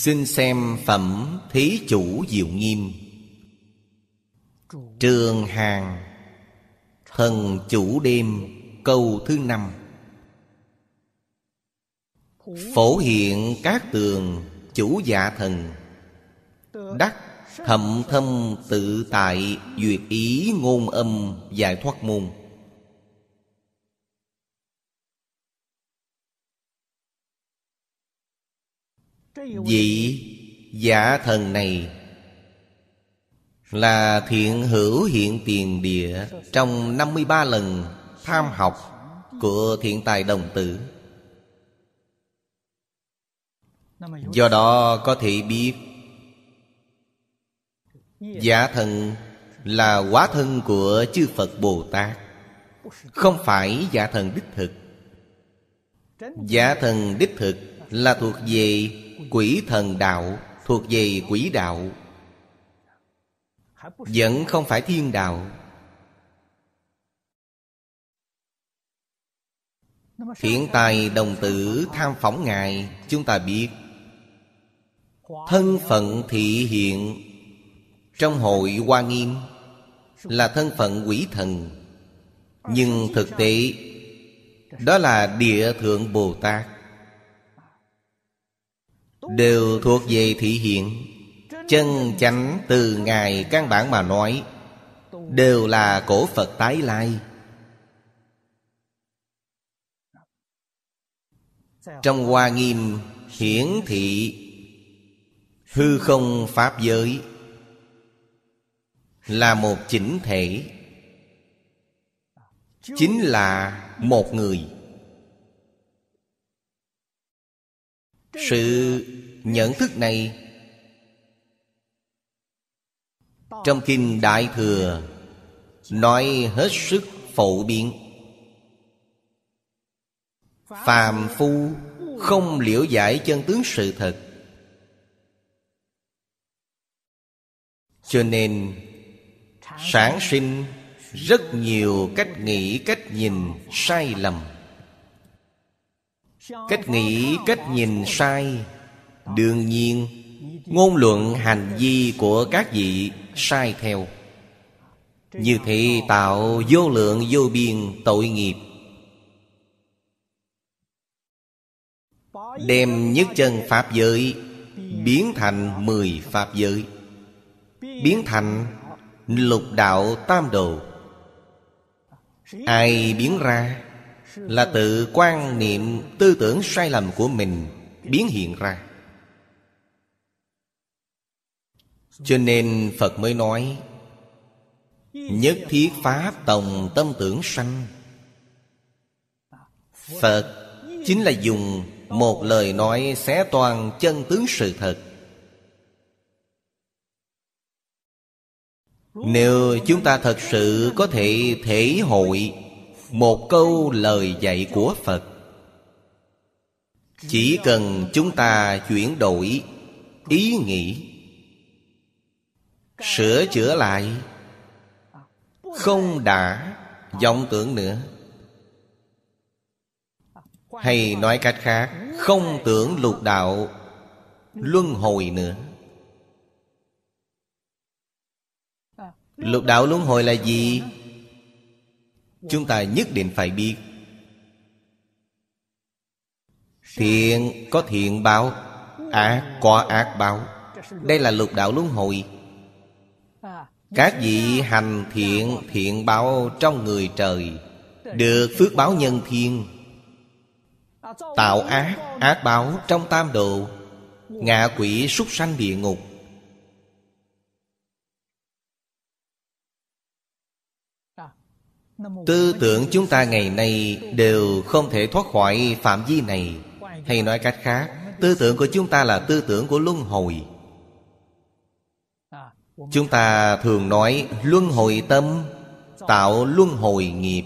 Xin xem phẩm Thí Chủ Diệu Nghiêm. Trường Hàng, Thần Chủ Đêm, Câu thứ năm. Phổ hiện các tường, Chủ dạ thần. Đắc thậm thâm tự tại Duyệt ý ngôn âm, giải thoát môn. Vị giả thần này Là thiện hữu hiện tiền địa Trong 53 lần tham học Của thiện tài đồng tử. Do đó có thể biết, Giả thần là quá thân của chư Phật Bồ Tát. Không phải giả thần đích thực. Giả thần đích thực là thuộc về quỷ thần đạo Thuộc về quỷ đạo. Vẫn không phải thiên đạo. Hiện tại đồng tử tham phỏng Ngài, Chúng ta biết. Thân phận thị hiện. Trong hội Hoa Nghiêm Là thân phận quỷ thần. Nhưng thực tế, Đó là địa thượng Bồ Tát. Đều thuộc về thị hiện Chân chánh từ Ngài căn bản mà nói, Đều là cổ Phật tái lai. Trong Hoa Nghiêm, hiển thị, Hư không Pháp giới, Là một chỉnh thể. Chính là một người. Sự nhận thức này. Trong Kinh Đại Thừa Nói hết sức phổ biến. Phàm phu không liễu giải chân tướng sự thật. Cho nên Sản sinh rất nhiều cách nghĩ, cách nhìn sai lầm. Cách nghĩ, cách nhìn sai Đương nhiên, Ngôn luận hành vi của các vị sai theo. Như thế tạo vô lượng vô biên tội nghiệp. Đem nhất chân Pháp giới Biến thành mười Pháp giới. Biến thành lục đạo tam đồ. Ai biến ra Là tự quan niệm tư tưởng sai lầm của mình Biến hiện ra. Cho nên Phật mới nói, Nhất thiết Pháp tổng tâm tưởng sanh. Phật chính là dùng một lời nói xé toàn chân tướng sự thật. Nếu chúng ta thật sự có thể thể hội Một câu lời dạy của Phật, Chỉ cần chúng ta chuyển đổi ý nghĩ Sửa chữa lại. Không đã vọng tưởng nữa. Hay nói cách khác, Không tưởng lục đạo, Luân hồi nữa. Lục đạo luân hồi là gì? Chúng ta nhất định phải biết. Thiện có thiện báo, Ác có ác báo. Đây là lục đạo luân hồi. Các vị hành thiện thiện báo trong người trời, Được phước báo nhân thiên. Tạo ác ác báo trong tam độ Ngạ quỷ súc sanh địa ngục. Tư tưởng chúng ta ngày nay đều không thể thoát khỏi phạm vi này. Hay nói cách khác, Tư tưởng của chúng ta là tư tưởng của luân hồi. Chúng ta thường nói luân hồi tâm, Tạo luân hồi nghiệp.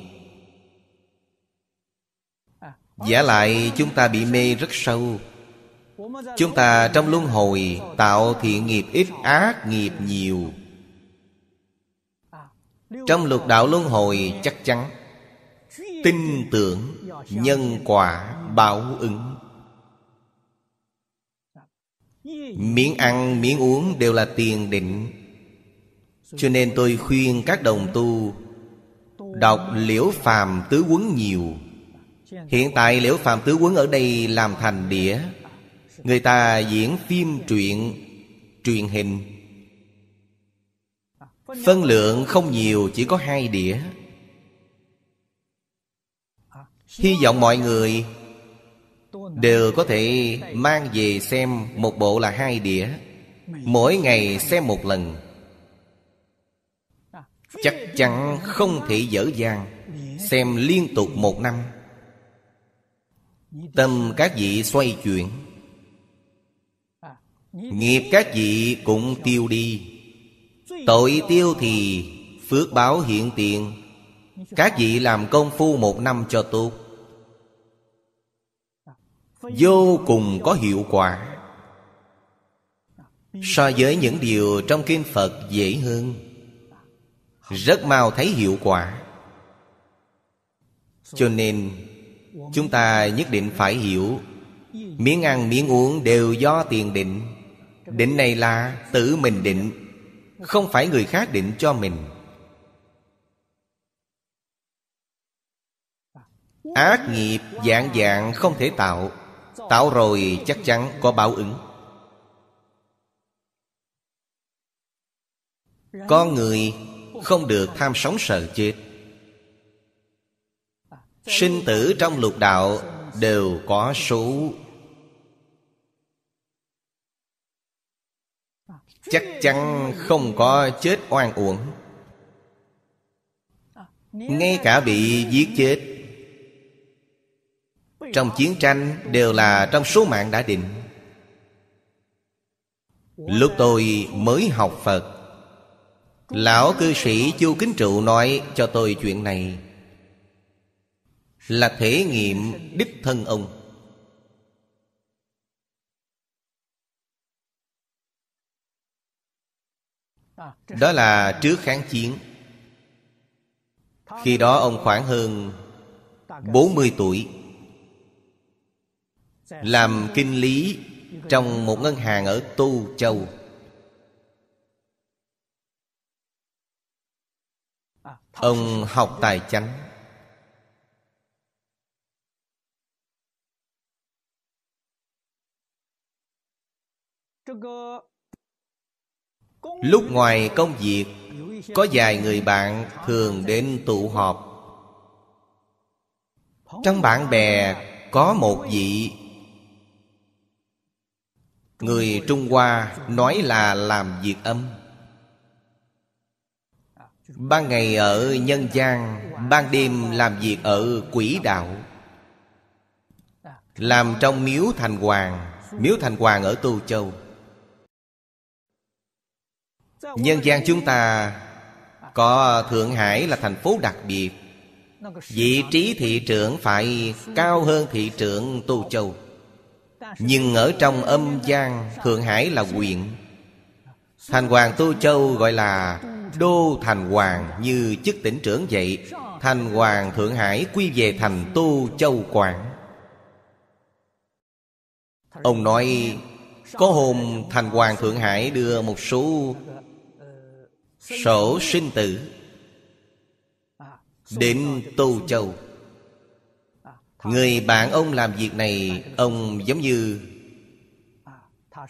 Giả lại, chúng ta bị mê rất sâu. Chúng ta trong luân hồi Tạo thiện nghiệp ít, ác nghiệp nhiều. Trong lục đạo luân hồi chắc chắn, Tin tưởng, Nhân quả, báo ứng. Miếng ăn, miếng uống đều là tiền định. Cho nên tôi khuyên các đồng tu, Đọc liễu phàm tứ quấn nhiều. Hiện tại liễu phàm tứ quấn ở đây làm thành đĩa. Người ta diễn phim truyện, Truyền hình. Phân lượng không nhiều, Chỉ có hai đĩa. Hy vọng mọi người Đều có thể mang về xem Một bộ là hai đĩa. Mỗi ngày xem một lần. Chắc chắn không thể dở dàng Xem liên tục một năm. Tâm các vị xoay chuyển. Nghiệp các vị cũng tiêu đi. Tội tiêu thì Phước báo hiện tiền. Các vị làm công phu một năm cho tốt. Vô cùng có hiệu quả. So với những điều trong kinh Phật dễ hơn. Rất mau thấy hiệu quả. Cho nên, Chúng ta nhất định phải hiểu, Miếng ăn miếng uống đều do tiền định. Định này là tự mình định, Không phải người khác định cho mình. Ác nghiệp dạng dạng không thể tạo Tạo rồi chắc chắn có báo ứng. Con người không được tham sống sợ chết. Sinh tử trong lục đạo đều có số. Chắc chắn không có chết oan uổng. Ngay cả bị giết chết. Trong chiến tranh đều là trong số mạng đã định. Lúc tôi mới học Phật Lão cư sĩ Chu Kính Trụ nói cho tôi chuyện này. Là thể nghiệm đích thân ông. Đó là trước kháng chiến. Khi đó ông khoảng hơn 40 tuổi. Làm kinh lý Trong một ngân hàng ở Tu Châu. Ông học tài chánh. Lúc ngoài công việc, Có vài người bạn thường đến tụ họp. Trong bạn bè, có một vị Người Trung Hoa nói là làm việc âm. Ban ngày ở nhân gian, Ban đêm làm việc ở quỷ đạo. Làm trong miếu thành hoàng, Miếu thành hoàng ở Tu Châu. Nhân gian chúng ta Có Thượng Hải là thành phố đặc biệt. Vị trí thị trưởng phải cao hơn thị trưởng Tu Châu. Nhưng ở trong âm gian, Thượng Hải là huyện Thành hoàng Tu Châu gọi là Đô Thành Hoàng như chức tỉnh trưởng vậy, Thành Hoàng Thượng Hải quy về thành Tu Châu Quảng. Ông nói, Có hôm Thành Hoàng Thượng Hải đưa một số Sổ sinh tử Đến Tu Châu. Người bạn ông làm việc này, Ông giống như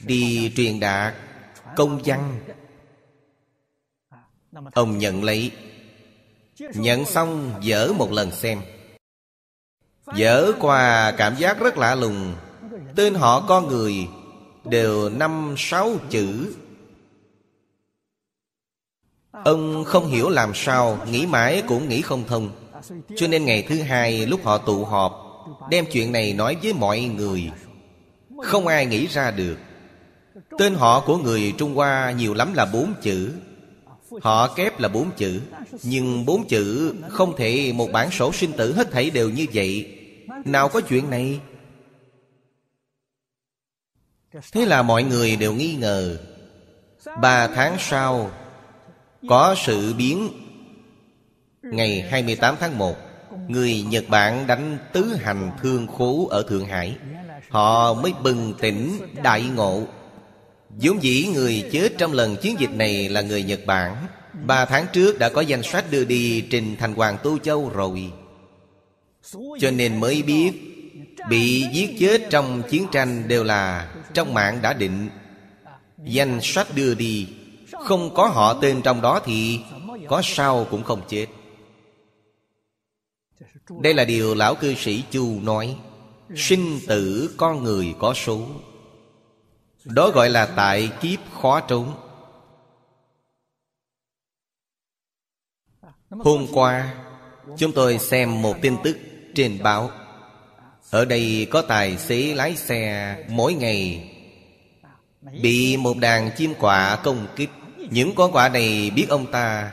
Đi truyền đạt Công văn Ông nhận lấy. Nhận xong, dở một lần xem. Dở qua cảm giác rất lạ lùng. Tên họ con người Đều năm sáu chữ. Ông không hiểu làm sao, Nghĩ mãi cũng nghĩ không thông. Cho nên ngày thứ hai lúc họ tụ họp, Đem chuyện này nói với mọi người. Không ai nghĩ ra được. Tên họ của người Trung Hoa nhiều lắm là bốn chữ. Họ kép là bốn chữ. Nhưng bốn chữ không thể một bản sổ sinh tử hết thảy đều như vậy. Nào có chuyện này? Thế là mọi người đều nghi ngờ. Ba tháng sau, Có sự biến. Ngày 28 tháng 1 Người Nhật Bản đánh tứ hành thương khố ở Thượng Hải. Họ mới bừng tỉnh đại ngộ vốn dĩ người chết trong lần chiến dịch này là người Nhật Bản. Ba tháng trước đã có danh sách đưa đi trình thành Hoàng Tô Châu rồi. Cho nên mới biết, Bị giết chết trong chiến tranh đều là Trong mạng đã định. Danh sách đưa đi, Không có họ tên trong đó thì Có sao cũng không chết. Đây là điều lão cư sĩ Chu nói, Sinh tử con người có số. Đó gọi là tại kiếp khó trốn. Hôm qua, Chúng tôi xem một tin tức trên báo. Ở đây có tài xế lái xe mỗi ngày Bị một đàn chim quạ công kích. Những con quạ này biết ông ta.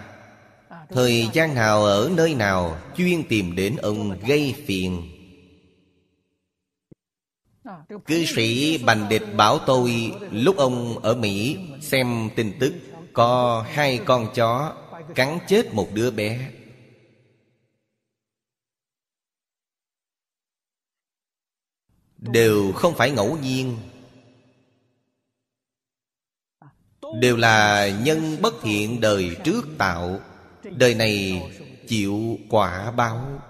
Thời gian nào, ở nơi nào, Chuyên tìm đến ông gây phiền. Cư sĩ Bành Địch bảo tôi Lúc ông ở Mỹ xem tin tức Có hai con chó cắn chết một đứa bé. Đều không phải ngẫu nhiên. Đều là nhân bất thiện đời trước tạo. Đời này chịu quả báo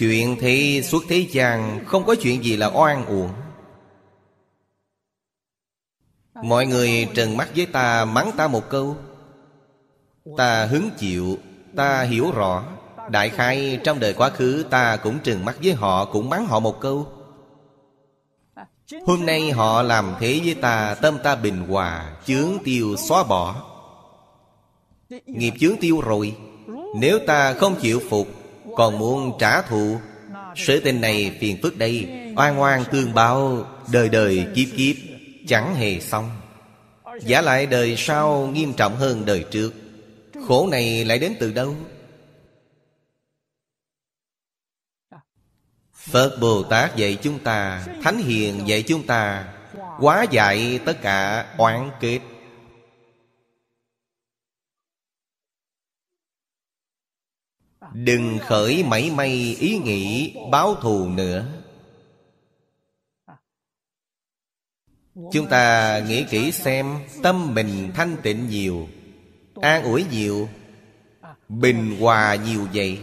Chuyện thế suốt thế gian Không có chuyện gì là oan uổng. Mọi người trần mắt với ta, mắng ta một câu. Ta hứng chịu, Ta hiểu rõ. Đại khai trong đời quá khứ, Ta cũng trừng mắt với họ, Cũng mắng họ một câu. Hôm nay họ làm thế với ta, Tâm ta bình hòa, Chướng tiêu xóa bỏ. Nghiệp chướng tiêu rồi. Nếu ta không chịu phục còn muốn trả thù Sự tình này phiền phức đây. Oan oan tương báo, Đời đời kiếp kiếp, Chẳng hề xong. Giả lại đời sau nghiêm trọng hơn đời trước. Khổ này lại đến từ đâu? Phật Bồ Tát dạy chúng ta, Thánh Hiền dạy chúng ta, Quá dạy tất cả oán kết. Đừng khởi mảy may ý nghĩ báo thù nữa. Chúng ta nghĩ kỹ xem Tâm mình thanh tịnh nhiều, An ủi nhiều, Bình hòa nhiều vậy.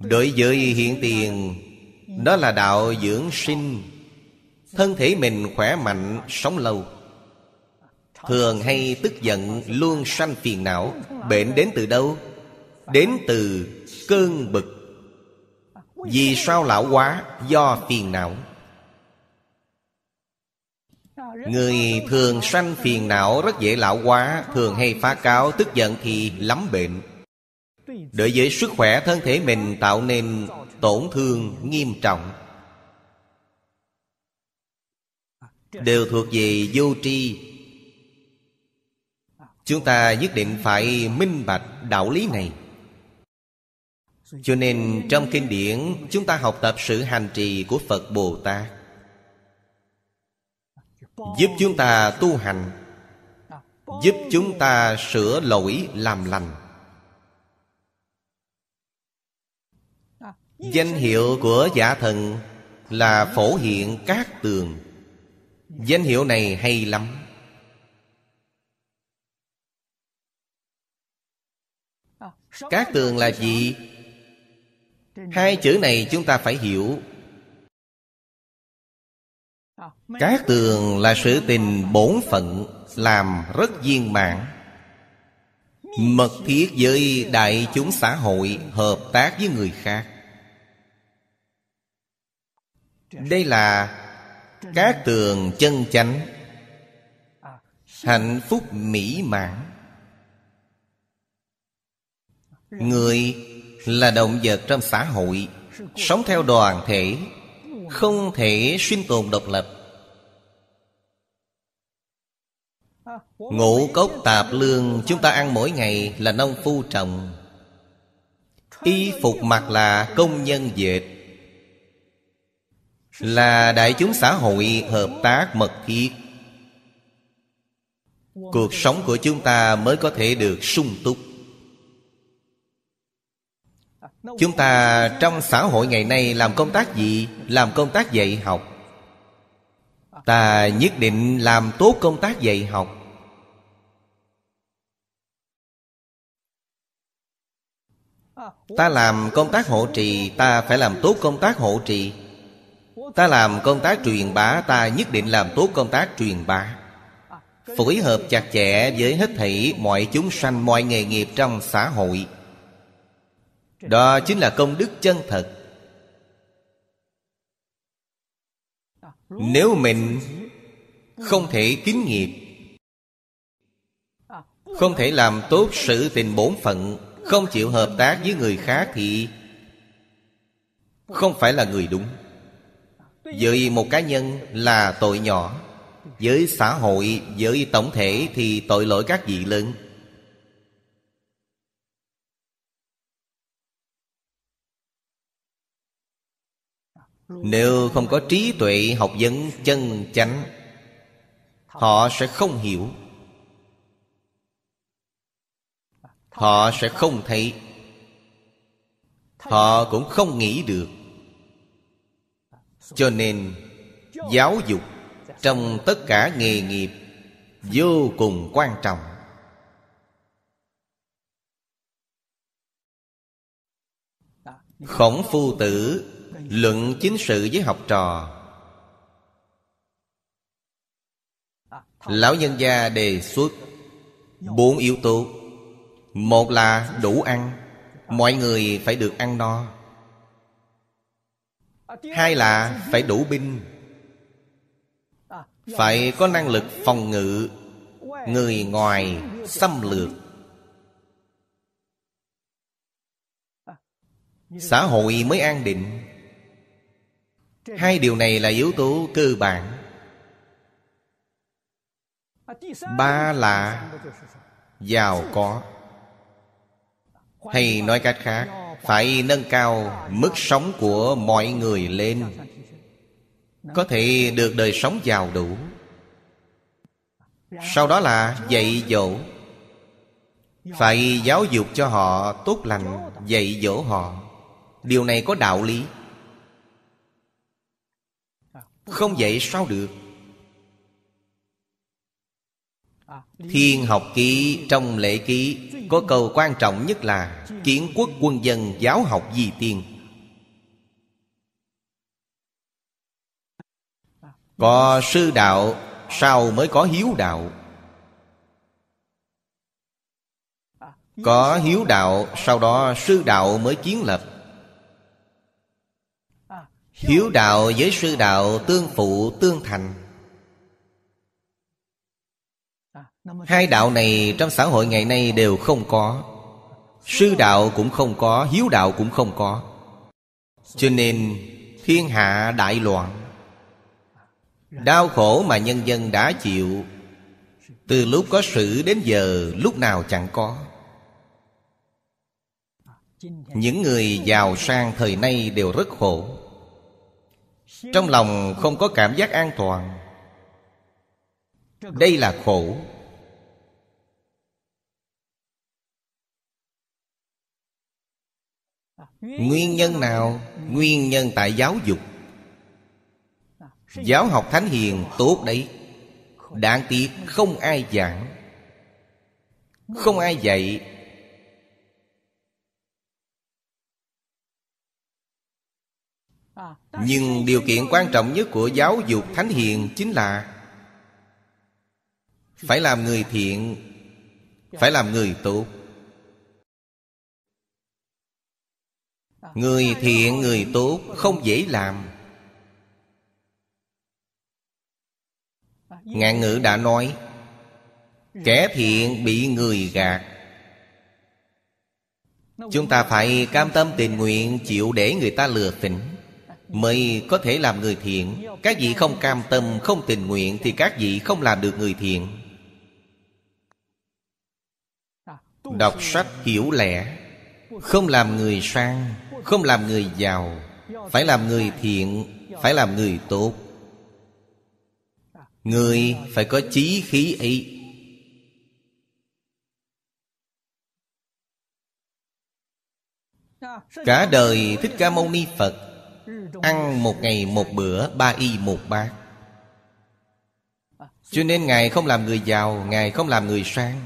Đối với hiện tiền, Đó là đạo dưỡng sinh. Thân thể mình khỏe mạnh, Sống lâu. Thường hay tức giận Luôn sanh phiền não, Bệnh đến từ đâu? Đến từ cơn bực. Vì sao lão quá? Do phiền não. Người thường sanh phiền não rất dễ lão hóa Thường hay phá cáo, tức giận thì lắm bệnh. Đối với sức khỏe thân thể mình tạo nên tổn thương nghiêm trọng. Đều thuộc về vô tri. Chúng ta nhất định phải minh bạch đạo lý này. Cho nên trong kinh điển, Chúng ta học tập sự hành trì của Phật Bồ Tát, Giúp chúng ta tu hành, Giúp chúng ta sửa lỗi làm lành. Danh hiệu của giả thần là phổ hiện các tường. Danh hiệu này hay lắm. Cát tường là gì? Hai chữ này chúng ta phải hiểu. Cát tường là sự tình bổn phận, Làm rất viên mãn. Mật thiết với đại chúng xã hội, Hợp tác với người khác. Đây là cát tường chân chánh, Hạnh phúc mỹ mãn. Người là động vật trong xã hội, Sống theo đoàn thể, Không thể sinh tồn độc lập. Ngũ cốc tạp lương chúng ta ăn mỗi ngày là nông phu trồng. Y phục mặc là công nhân dệt. Là đại chúng xã hội hợp tác mật thiết. Cuộc sống của chúng ta mới có thể được sung túc. Chúng ta trong xã hội ngày nay làm công tác gì? Làm công tác dạy học. Ta nhất định làm tốt công tác dạy học. Ta làm công tác hộ trì, Ta phải làm tốt công tác hộ trì. Ta làm công tác truyền bá, Ta nhất định làm tốt công tác truyền bá. Phối hợp chặt chẽ với hết thảy mọi chúng sanh, mọi nghề nghiệp trong xã hội. Đó chính là công đức chân thật. Nếu mình không thể kính nghiệp Không thể làm tốt sự tình bổn phận Không chịu hợp tác với người khác thì Không phải là người đúng. Với một cá nhân là tội nhỏ Với xã hội, với tổng thể thì tội lỗi các vị lớn. Nếu không có trí tuệ học vấn chân chánh, Họ sẽ không hiểu. Họ sẽ không thấy. Họ cũng không nghĩ được. Cho nên, Giáo dục Trong tất cả nghề nghiệp Vô cùng quan trọng. Khổng phu tử Luận chính sự với học trò. Lão nhân gia đề xuất Bốn yếu tố. Một là đủ ăn. Mọi người phải được ăn no. Hai là phải đủ binh. Phải có năng lực phòng ngự, Người ngoài xâm lược. Xã hội mới an định. Hai điều này là yếu tố cơ bản. Ba là giàu có. Hay nói cách khác, Phải nâng cao mức sống của mọi người lên. Có thể được đời sống giàu đủ. Sau đó là dạy dỗ. Phải giáo dục cho họ tốt lành, Dạy dỗ họ. Điều này có đạo lý. Không dạy sao được? Thiên học ký trong lễ ký Có câu quan trọng nhất là Kiến quốc quân dân giáo học di tiên Có sư đạo Sao mới có hiếu đạo? Có hiếu đạo Sau đó sư đạo mới chiến lập Hiếu đạo với sư đạo Tương phụ tương thành. Hai đạo này trong xã hội ngày nay đều không có. Sư đạo cũng không có, Hiếu đạo cũng không có. Cho nên, thiên hạ đại loạn. Đau khổ mà nhân dân đã chịu. Từ lúc có sự đến giờ, lúc nào chẳng có. Những người giàu sang thời nay đều rất khổ. Trong lòng không có cảm giác an toàn. Đây là khổ. Nguyên nhân nào? Nguyên nhân tại giáo dục. Giáo học Thánh Hiền tốt đấy. Đáng tiếc không ai giảng. Không ai dạy Nhưng điều kiện quan trọng nhất của giáo dục Thánh Hiền chính là Phải làm người thiện, Phải làm người tốt. Người thiện, người tốt không dễ làm. Ngạn ngữ đã nói, Kẻ thiện bị người gạt. Chúng ta phải cam tâm tình nguyện Chịu để người ta lừa phỉnh. Mới có thể làm người thiện. Các vị không cam tâm, không tình nguyện Thì các vị không làm được người thiện. Đọc sách hiểu lẽ. Không làm người sang không làm người giàu. Phải làm người thiện Phải làm người tốt. Người phải có chí khí ấy. Cả đời Thích Ca Mâu Ni Phật Ăn một ngày một bữa Ba y một bát. Cho nên Ngài không làm người giàu Ngài không làm người sang.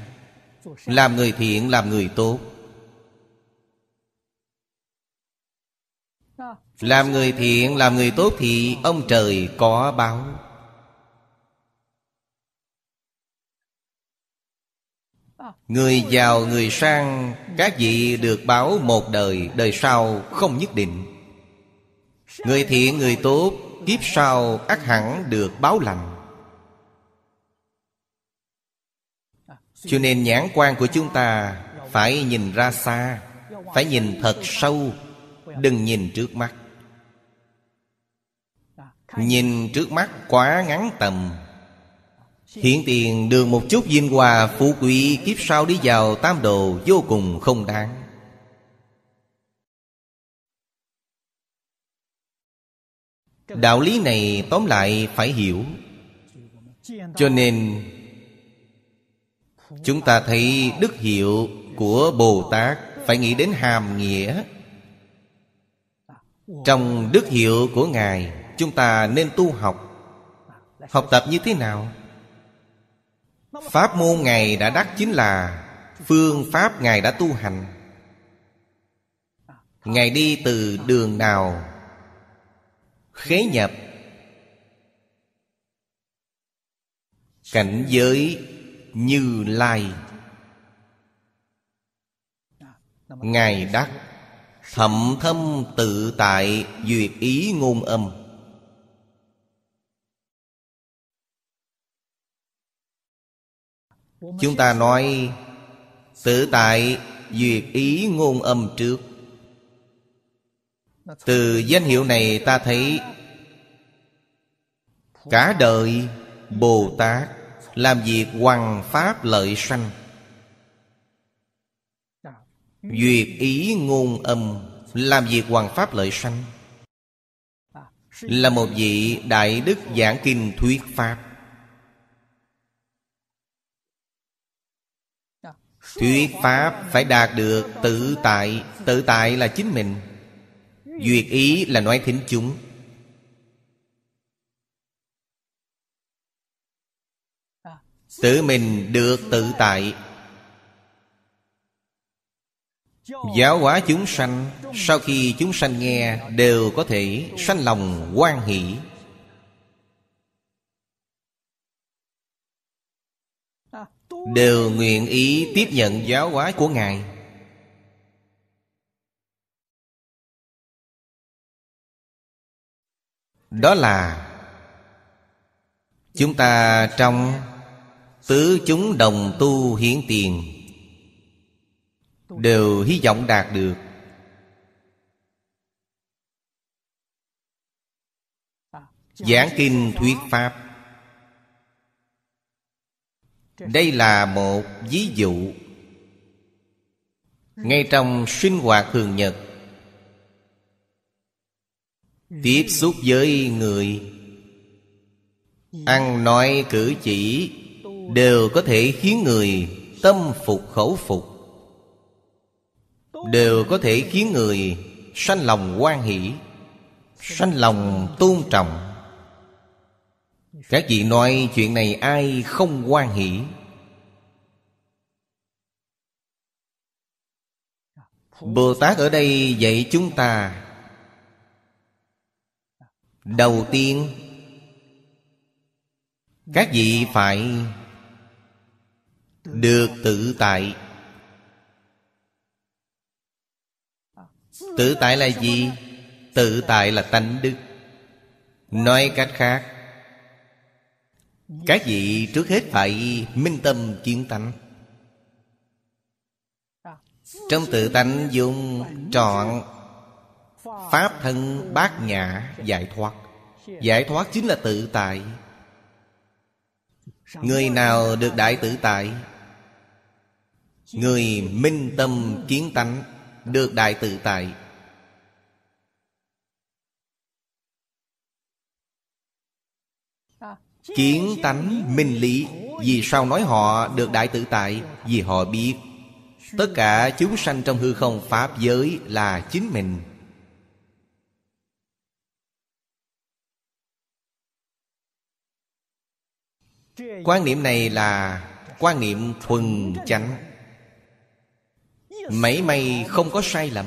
Làm người thiện, làm người tốt. Làm người thiện, làm người tốt Thì ông trời có báo. Người giàu người sang Các vị được báo một đời Đời sau không nhất định. Người thiện, người tốt, Kiếp sau ắt hẳn được báo lành. Cho nên nhãn quan của chúng ta Phải nhìn ra xa, Phải nhìn thật sâu, Đừng nhìn trước mắt. Nhìn trước mắt quá ngắn tầm. Hiện tiền được một chút vinh hòa phú quý, Kiếp sau đi vào tam đồ vô cùng không đáng. Đạo lý này tóm lại phải hiểu. Cho nên, Chúng ta thấy đức hiệu của Bồ Tát Phải nghĩ đến hàm nghĩa. Trong đức hiệu của Ngài, Chúng ta nên tu học. Học tập như thế nào? Pháp môn Ngài đã đắc chính là Phương Pháp Ngài đã tu hành. Ngài đi từ đường nào Khế nhập. Cảnh giới như lai. Ngài đắc Thậm thâm tự tại Duyệt ý ngôn âm. Chúng ta nói, Tự tại duyệt ý ngôn âm trước. Từ danh hiệu này ta thấy Cả đời Bồ Tát Làm việc hoằng pháp lợi sanh. Duyệt ý ngôn âm Làm việc hoằng pháp lợi sanh Là một vị đại đức giảng kinh thuyết pháp. Thuyết Pháp phải đạt được tự tại Tự tại là chính mình. Duyệt ý là nói thính chúng. Tự mình được tự tại. Giáo hóa chúng sanh, Sau khi chúng sanh nghe Đều có thể sanh lòng quan hỷ. Đều nguyện ý tiếp nhận giáo hóa của Ngài. Đó là Chúng ta trong Tứ chúng đồng tu hiến tiền Đều hy vọng đạt được. Giảng kinh thuyết Pháp. Đây là một ví dụ. Ngay trong sinh hoạt thường nhật tiếp xúc với người. Ăn nói cử chỉ đều có thể khiến người tâm phục khẩu phục. Đều có thể khiến người sanh lòng quan hỷ, sanh lòng tôn trọng. Các vị nói chuyện này ai không quan hỷ? Bồ Tát ở đây dạy chúng ta Đầu tiên, Các vị phải Được tự tại. Tự tại là gì? Tự tại là tánh đức. Nói cách khác, các vị trước hết phải minh tâm kiến tánh. Trong tự tánh dùng trọn Pháp thân bát nhã giải thoát. Giải thoát chính là tự tại. Người nào được đại tự tại? Người minh tâm kiến tánh Được đại tự tại. Kiến tánh minh lý, Vì sao nói họ được đại tự tại? Vì họ biết. Tất cả chúng sanh trong hư không Pháp giới là chính mình. Quan niệm này là quan niệm thuần chánh mảy may không có sai lầm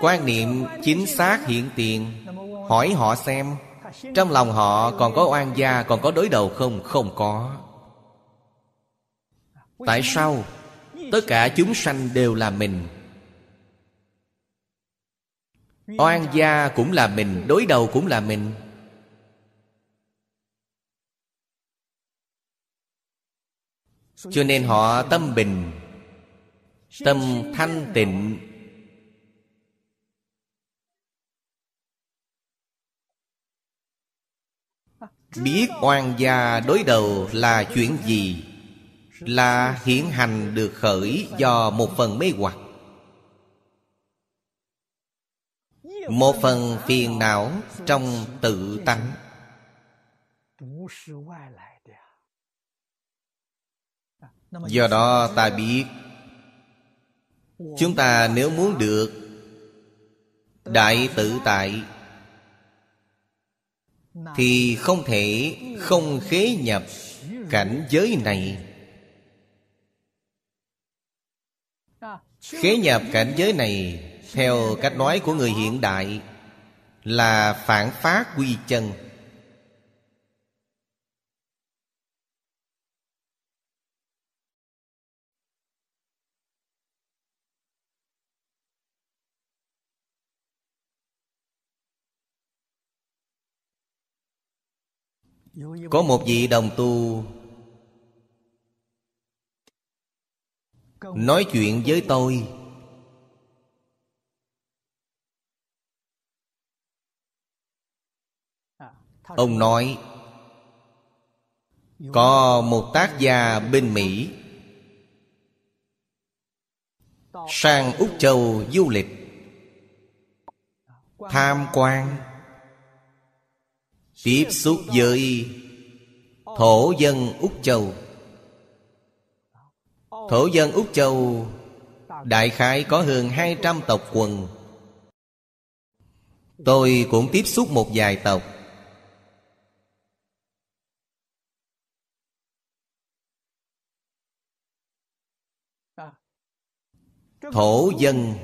Quan niệm chính xác hiện tiền Hỏi họ xem, Trong lòng họ còn có oan gia, Còn có đối đầu không? Không có Tại sao? Tất cả chúng sanh đều là mình Oan gia cũng là mình, Đối đầu cũng là mình. Cho nên họ tâm bình, Tâm thanh tịnh. Biết oan gia đối đầu là chuyện gì, Là hiển hành được khởi do một phần mê hoặc. Một phần phiền não trong tự tánh. Do đó ta biết, Chúng ta nếu muốn được Đại tự tại, Thì không thể không khế nhập cảnh giới này. Khế nhập cảnh giới này theo cách nói của người hiện đại Là phản phá quy chân. Có một vị đồng tu Nói chuyện với tôi. Ông nói, Có một tác gia bên Mỹ Sang Úc Châu du lịch, Tham quan, Tiếp xúc với Thổ dân Úc Châu. Thổ dân Úc Châu, Đại khái có hơn 200 tộc quần. Tôi cũng tiếp xúc một vài tộc. Thổ dân.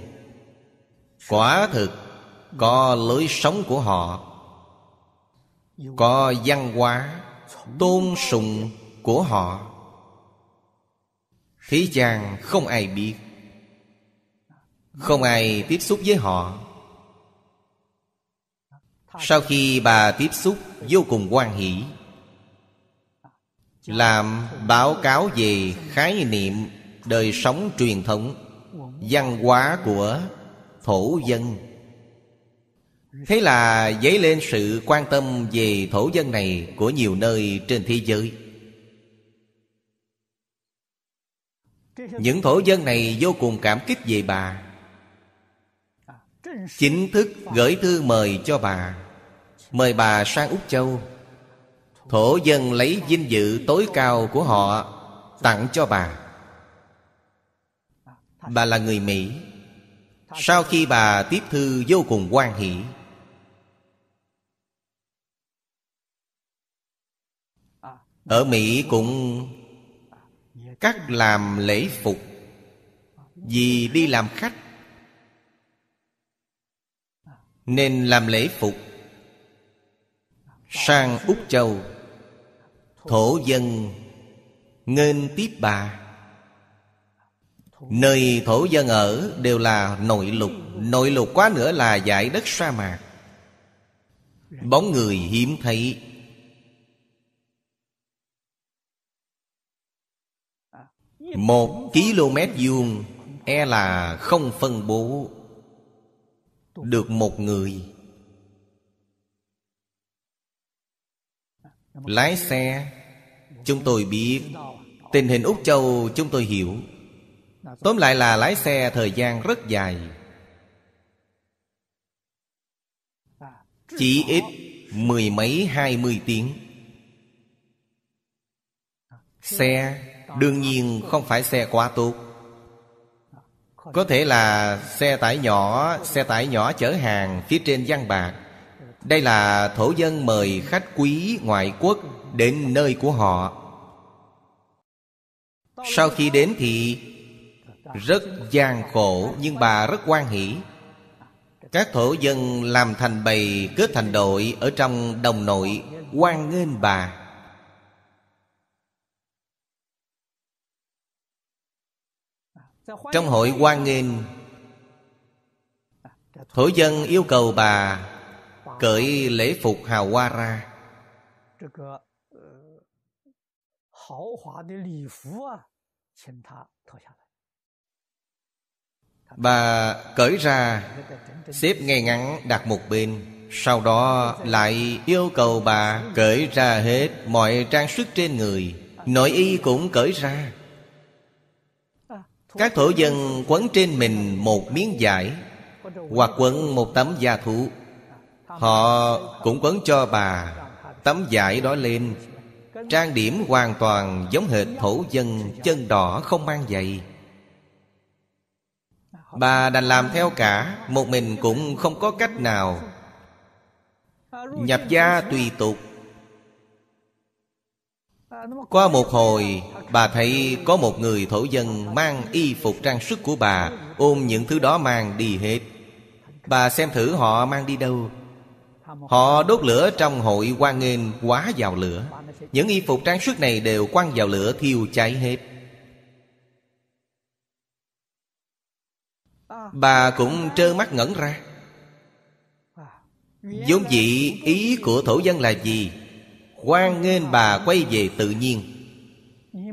Quả thực, Có lối sống của họ, Có văn hóa, Tôn sùng của họ. Thế gian không ai biết, Không ai tiếp xúc với họ. Sau khi bà tiếp xúc vô cùng quan hỷ, Làm báo cáo về khái niệm đời sống truyền thống Văn hóa của thổ dân. Thế là dấy lên sự quan tâm về thổ dân này Của nhiều nơi trên thế giới. Những thổ dân này vô cùng cảm kích về bà. Chính thức gửi thư mời cho bà. Mời bà sang Úc Châu. Thổ dân lấy vinh dự tối cao của họ Tặng cho bà. Bà là người Mỹ. Sau khi bà tiếp thư vô cùng quan hỷ. Ở Mỹ cũng cắt làm lễ phục Vì đi làm khách. Nên làm lễ phục Sang Úc Châu, Thổ dân nên tiếp bà. Nơi thổ dân ở đều là nội lục. Nội lục quá nữa là giải đất sa mạc. Bóng người hiếm thấy. Một km vuông E là không phân bố. Được một người. Lái xe. Chúng tôi biết. Tình hình Úc Châu, chúng tôi hiểu. Tóm lại là lái xe thời gian rất dài. Chỉ ít mười mấy, hai mươi tiếng. Xe đương nhiên không phải xe quá tốt. Có thể là xe tải nhỏ, Xe tải nhỏ chở hàng phía trên văn bạc. Đây là thổ dân mời khách quý ngoại quốc Đến nơi của họ. Sau khi đến thì rất gian khổ, Nhưng bà rất quan hỷ. Các thổ dân làm thành bầy Kết thành đội Ở trong đồng nội quan nghênh bà. Trong hội quan nghênh, Thổ dân yêu cầu bà Cởi lễ phục hào hoa ra. Bà cởi ra, Xếp ngay ngắn đặt một bên. Sau đó lại yêu cầu bà Cởi ra hết mọi trang sức trên người. Nội y cũng cởi ra. Các thổ dân quấn trên mình một miếng vải Hoặc quấn một tấm da thú. Họ cũng quấn cho bà Tấm vải đó lên. Trang điểm hoàn toàn giống hệt thổ dân Chân đỏ không mang giày. Bà đành làm theo cả, Một mình cũng không có cách nào. Nhập gia tùy tục. Qua một hồi, Bà thấy có một người thổ dân Mang y phục trang sức của bà, Ôm những thứ đó mang đi hết. Bà xem thử họ mang đi đâu. Họ đốt lửa trong hội quan nghênh quá vào lửa. Những y phục trang sức này đều quăng vào lửa thiêu cháy hết. Bà cũng trơ mắt ngẩn ra. Vốn dĩ, ý của thổ dân là gì? Quan nghênh bà quay về tự nhiên.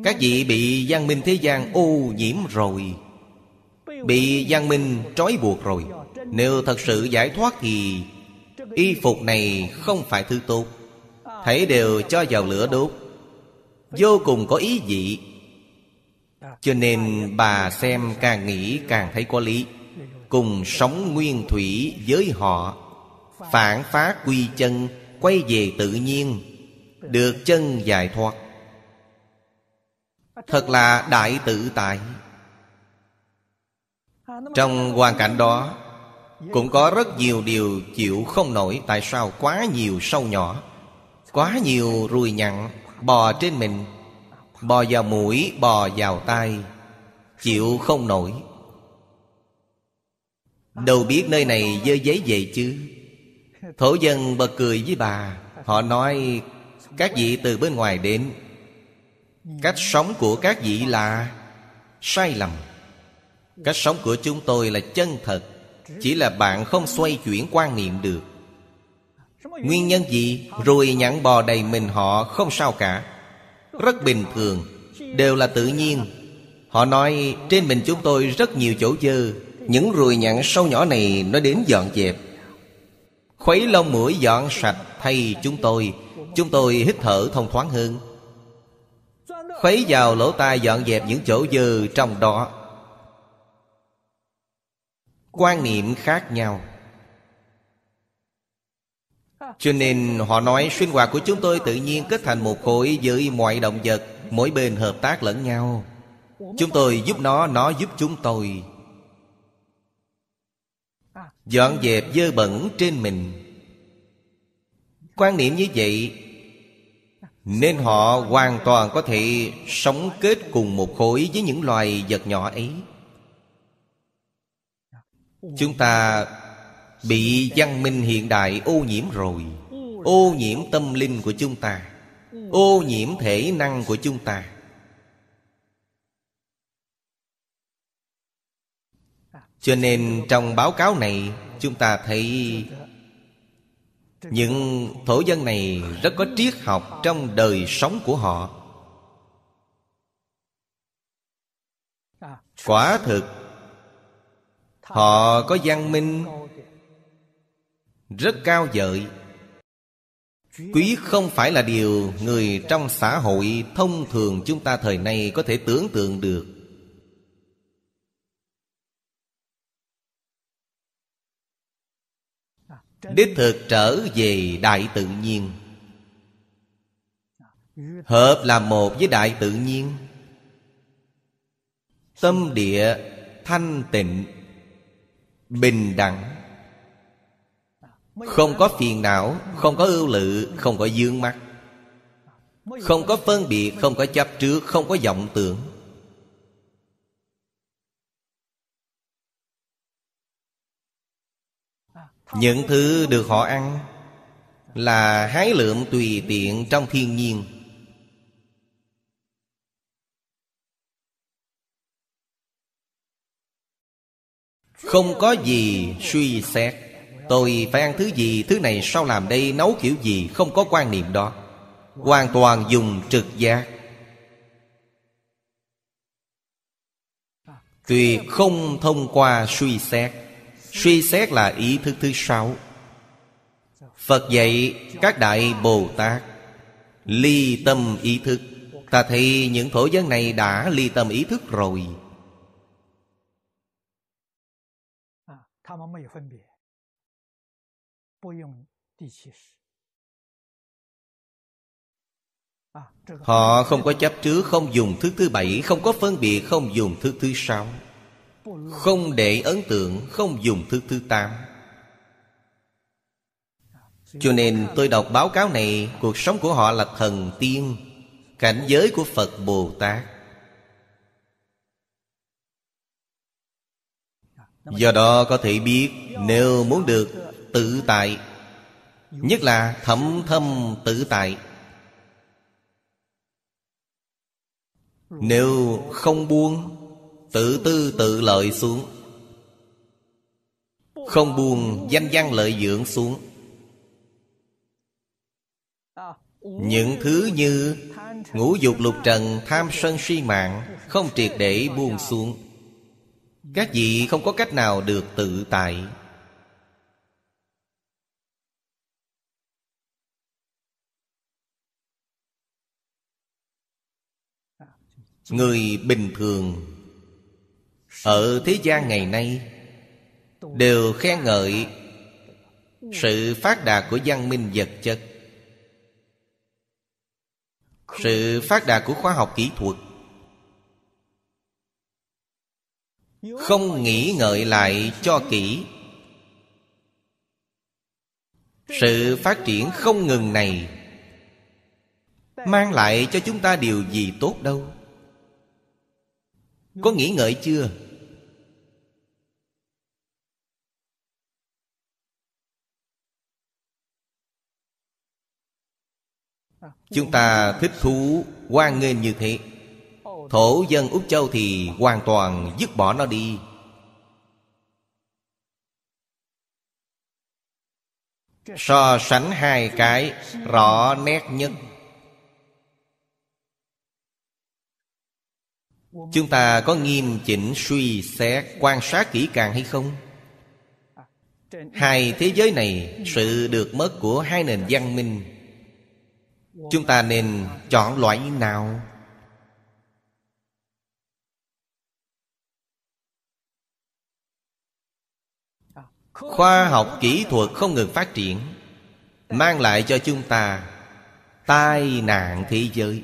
Các vị bị văn minh thế gian ô nhiễm rồi. Bị văn minh trói buộc rồi. Nếu thật sự giải thoát thì Y phục này không phải thứ tốt. Thấy đều cho vào lửa đốt. Vô cùng có ý vị Cho nên bà xem càng nghĩ càng thấy có lý. Cùng sống nguyên thủy với họ Phản phá quy chân Quay về tự nhiên được chân giải thoát. Thật là đại tự tại. Trong hoàn cảnh đó Cũng có rất nhiều điều chịu không nổi Tại sao quá nhiều sâu nhỏ Quá nhiều ruồi nhặn Bò trên mình Bò vào mũi, bò vào tai Chịu không nổi. Đâu biết nơi này dơ giấy vậy chứ? Thổ dân bật cười với bà. Họ nói, các vị từ bên ngoài đến. Cách sống của các vị là sai lầm. Cách sống của chúng tôi là chân thật. Chỉ là bạn không xoay chuyển quan niệm được. Nguyên nhân gì? Rồi nhẵn bò đầy mình họ không sao cả. Rất bình thường. Đều là tự nhiên. Họ nói, trên mình chúng tôi rất nhiều chỗ dơ những ruồi nhặn sâu nhỏ này nó đến dọn dẹp. Khuấy lông mũi dọn sạch thay chúng tôi. Chúng tôi hít thở thông thoáng hơn. Khuấy vào lỗ tai dọn dẹp những chỗ dư trong đó. Quan niệm khác nhau. Cho nên họ nói sinh hoạt của chúng tôi tự nhiên kết thành một khối với mọi động vật Mỗi bên hợp tác lẫn nhau. Chúng tôi giúp nó, nó giúp chúng tôi. Dọn dẹp dơ bẩn trên mình. Quan niệm như vậy, Nên họ hoàn toàn có thể sống kết cùng một khối với những loài vật nhỏ ấy. Chúng ta bị văn minh hiện đại ô nhiễm rồi. Ô nhiễm tâm linh của chúng ta, Ô nhiễm thể năng của chúng ta. Cho nên trong báo cáo này, Chúng ta thấy những thổ dân này rất có triết học trong đời sống của họ. Quả thực, họ có văn minh rất cao vời quý không phải là điều người trong xã hội thông thường chúng ta thời nay có thể tưởng tượng được. Đích thực trở về đại tự nhiên. Hợp làm một với đại tự nhiên. Tâm địa thanh tịnh, bình đẳng. Không có phiền não, không có ưu lự, không có dương mắt. Không có phân biệt, không có chấp trước, không có vọng tưởng. Những thứ được họ ăn là hái lượm tùy tiện trong thiên nhiên. Không có gì suy xét. Tôi phải ăn thứ gì, thứ này sao làm đây nấu kiểu gì không có quan niệm đó. Hoàn toàn dùng trực giác. Tuyệt không thông qua suy xét. Suy xét là ý thức thứ sáu. Phật dạy các đại Bồ Tát, Ly tâm ý thức. Ta thấy những thổ dân này đã ly tâm ý thức rồi. Họ không có chấp trước, Không dùng thứ thứ bảy, Không có phân biệt, Không dùng thứ thứ sáu. Không để ấn tượng, Không dùng thứ thứ tám. Cho nên tôi đọc báo cáo này, Cuộc sống của họ là thần tiên, Cảnh giới của Phật Bồ Tát. Do đó có thể biết, Nếu muốn được tự tại, Nhất là thẩm thâm tự tại. Nếu không buông Tự tư tự lợi xuống. Không buồn, danh văn lợi dưỡng xuống. Những thứ như Ngũ dục lục trần, Tham sân si mạng, Không triệt để buông xuống. Các vị không có cách nào được tự tại. Người bình thường ở thế gian ngày nay, Đều khen ngợi Sự phát đạt của văn minh vật chất, Sự phát đạt của khoa học kỹ thuật. Không nghĩ ngợi lại cho kỹ. Sự phát triển không ngừng này Mang lại cho chúng ta điều gì tốt đâu? Có nghĩ ngợi chưa? Chúng ta thích thú hoan nghênh như thế. Thổ dân úc châu thì hoàn toàn dứt bỏ nó đi. So sánh hai cái, rõ nét nhất. Chúng ta có nghiêm chỉnh suy xét, Quan sát kỹ càng hay không? Hai thế giới này, Sự được mất của hai nền văn minh Chúng ta nên chọn loại nào? Khoa học kỹ thuật không ngừng phát triển, Mang lại cho chúng ta Tai nạn thế giới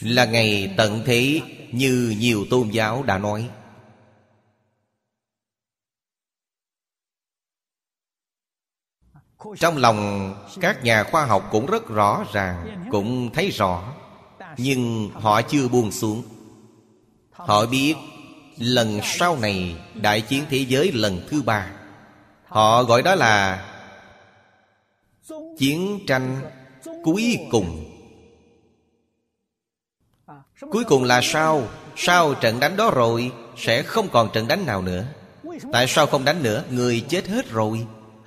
Là ngày tận thế Như nhiều tôn giáo đã nói Trong lòng các nhà khoa học cũng rất rõ ràng, Cũng thấy rõ. Nhưng họ chưa buông xuống. Họ biết Lần sau này Đại chiến thế giới lần thứ ba. Họ gọi đó là Chiến tranh cuối cùng. Cuối cùng là sao Sau trận đánh đó rồi, Sẽ không còn trận đánh nào nữa. Tại sao không đánh nữa? Người chết hết rồi.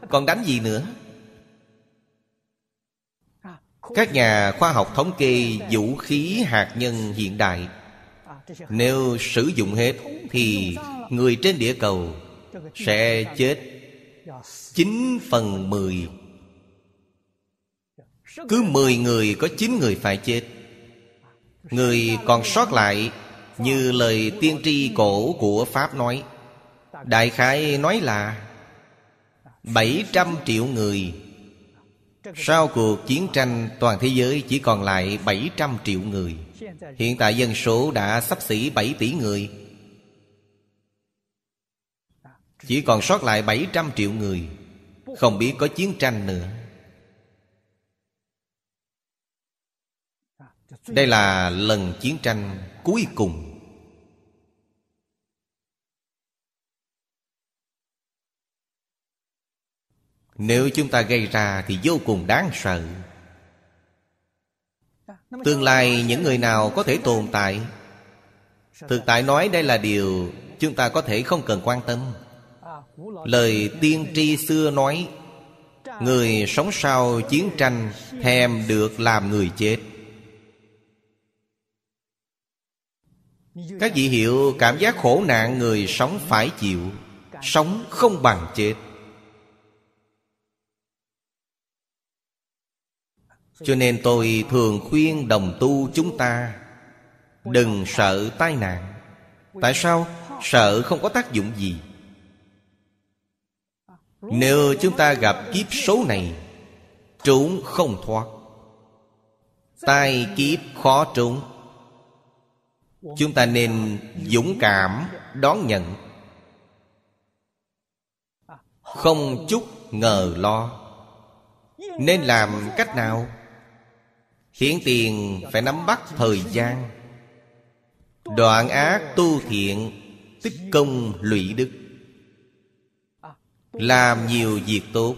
Còn đánh gì nữa? Các nhà khoa học thống kê Vũ khí hạt nhân hiện đại. Nếu sử dụng hết Thì người trên địa cầu Sẽ chết 9 phần 10 Cứ 10 người có 9 người phải chết. Người còn sót lại Như lời tiên tri cổ của Pháp nói. Đại khái nói là 700 triệu người sau cuộc chiến tranh, toàn thế giới chỉ còn lại 700 triệu người. Hiện tại dân số đã sắp xỉ 7 tỷ người. Chỉ còn sót lại 700 triệu người. Không biết có chiến tranh nữa. Đây là lần chiến tranh cuối cùng. Nếu chúng ta gây ra thì vô cùng đáng sợ. Tương lai những người nào có thể tồn tại? Thực tại nói đây là điều Chúng ta có thể không cần quan tâm. Lời tiên tri xưa nói, Người sống sau chiến tranh Thèm được làm người chết. Các vị hiểu cảm giác khổ nạn người sống phải chịu, Sống không bằng chết. Cho nên tôi thường khuyên đồng tu chúng ta, Đừng sợ tai nạn. Tại sao? Sợ không có tác dụng gì. Nếu chúng ta gặp kiếp số này, Trốn không thoát. Tai kiếp khó trốn. Chúng ta nên dũng cảm đón nhận. Không chút ngờ lo. Nên làm cách nào? Hiển tiền phải nắm bắt thời gian. Đoạn ác tu thiện, Tích công lụy đức. Làm nhiều việc tốt.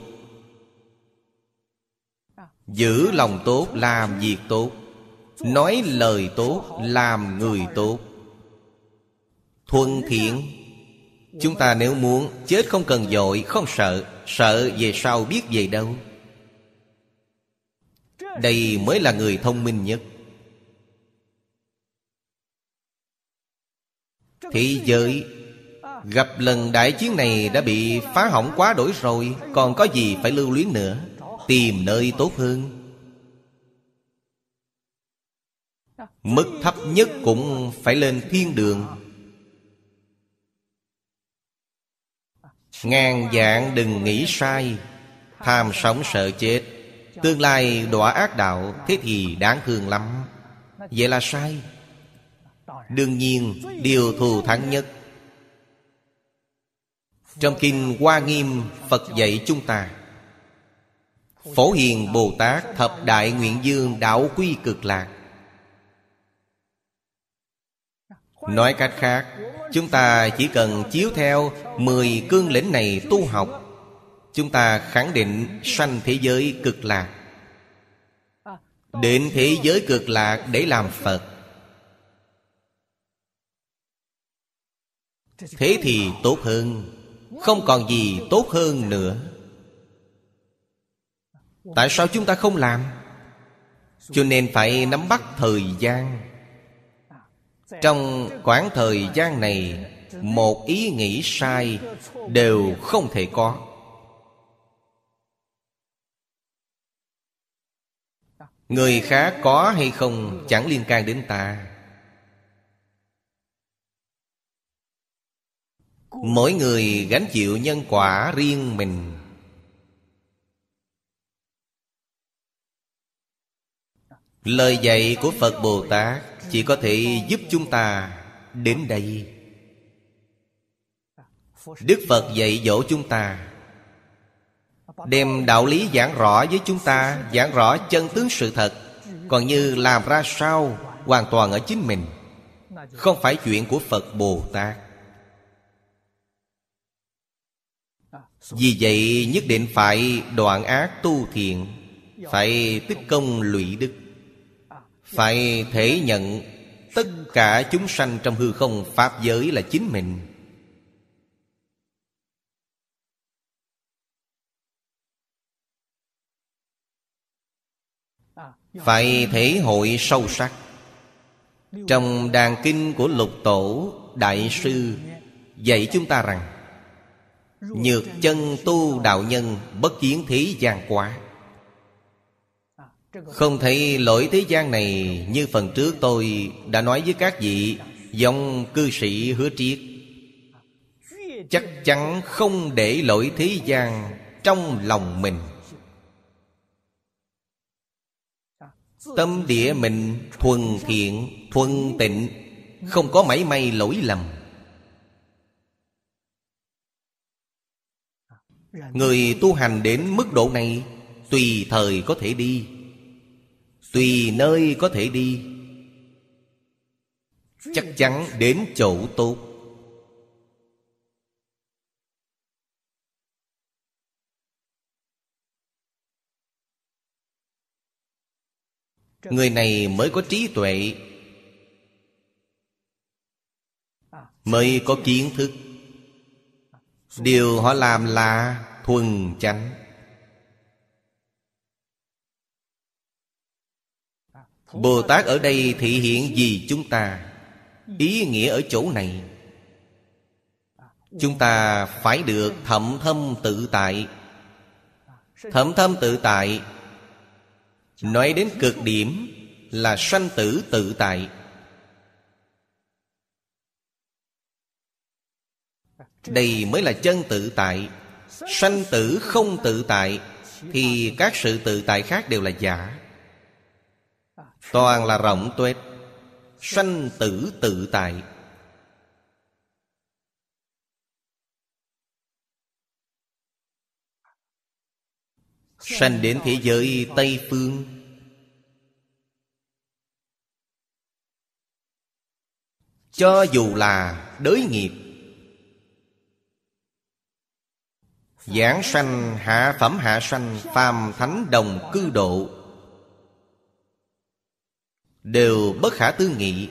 Giữ lòng tốt, làm việc tốt. Nói lời tốt, làm người tốt. Thuận thiện. Chúng ta nếu muốn, chết không cần dội, Không sợ. Sợ về sau biết về đâu đây mới là người thông minh nhất. Thế giới, Gặp lần đại chiến này đã bị phá hỏng quá đổi rồi, Còn có gì phải lưu luyến nữa? Tìm nơi tốt hơn. Mức thấp nhất cũng phải lên thiên đường. Ngàn dạng đừng nghĩ sai, Tham sống sợ chết. Tương lai đọa ác đạo, Thế thì đáng thương lắm. Vậy là sai. Đương nhiên, điều thù thắng nhất. Trong Kinh Hoa Nghiêm, Phật dạy chúng ta, Phổ Hiền Bồ Tát Thập Đại Nguyện Dương Đạo Quy Cực Lạc. Nói cách khác, Chúng ta chỉ cần chiếu theo Mười cương lĩnh này tu học Chúng ta khẳng định sanh thế giới cực lạc. Đến thế giới cực lạc để làm Phật. Thế thì tốt hơn, Không còn gì tốt hơn nữa. Tại sao chúng ta không làm? Cho nên phải nắm bắt thời gian. Trong khoảng thời gian này, Một ý nghĩ sai Đều không thể có. Người khác có hay không chẳng liên can đến ta. Mỗi người gánh chịu nhân quả riêng mình. Lời dạy của Phật Bồ Tát Chỉ có thể giúp chúng ta đến đây. Đức Phật dạy dỗ chúng ta. Đem đạo lý giảng rõ với chúng ta, Giảng rõ chân tướng sự thật, Còn như làm ra sao Hoàn toàn ở chính mình, Không phải chuyện của Phật Bồ Tát. Vì vậy, nhất định phải đoạn ác tu thiện, Phải tích công lụy đức, Phải thể nhận Tất cả chúng sanh trong hư không Pháp giới là chính mình. Phải thể hội sâu sắc. Trong đàn kinh của lục tổ, Đại sư Dạy chúng ta rằng, Nhược chân tu đạo nhân Bất kiến thế gian quá. Không thấy lỗi thế gian này Như phần trước tôi đã nói với các vị Dòng cư sĩ hứa triết. Chắc chắn không để lỗi thế gian trong lòng mình. Tâm địa mình thuần thiện, thuần tịnh, không có mảy may lỗi lầm. Người tu hành đến mức độ này, tùy thời có thể đi, tùy nơi có thể đi. Chắc chắn đến chỗ tốt. Người này mới có trí tuệ. Mới có kiến thức. Điều họ làm là thuần chánh. Bồ tát ở đây thị hiện gì chúng ta. Ý nghĩa ở chỗ này. Chúng ta phải được thậm thâm tự tại. Thậm thâm tự tại nói đến cực điểm là sanh tử tự tại. Đây mới là chân tự tại. Sanh tử không tự tại thì các sự tự tại khác đều là giả. Toàn là rộng tuếch sanh tử tự tại. Sanh đến thế giới tây phương. Cho dù là đới nghiệp, giảng sanh, hạ phẩm hạ sanh, phàm thánh đồng cư độ, đều bất khả tư nghị.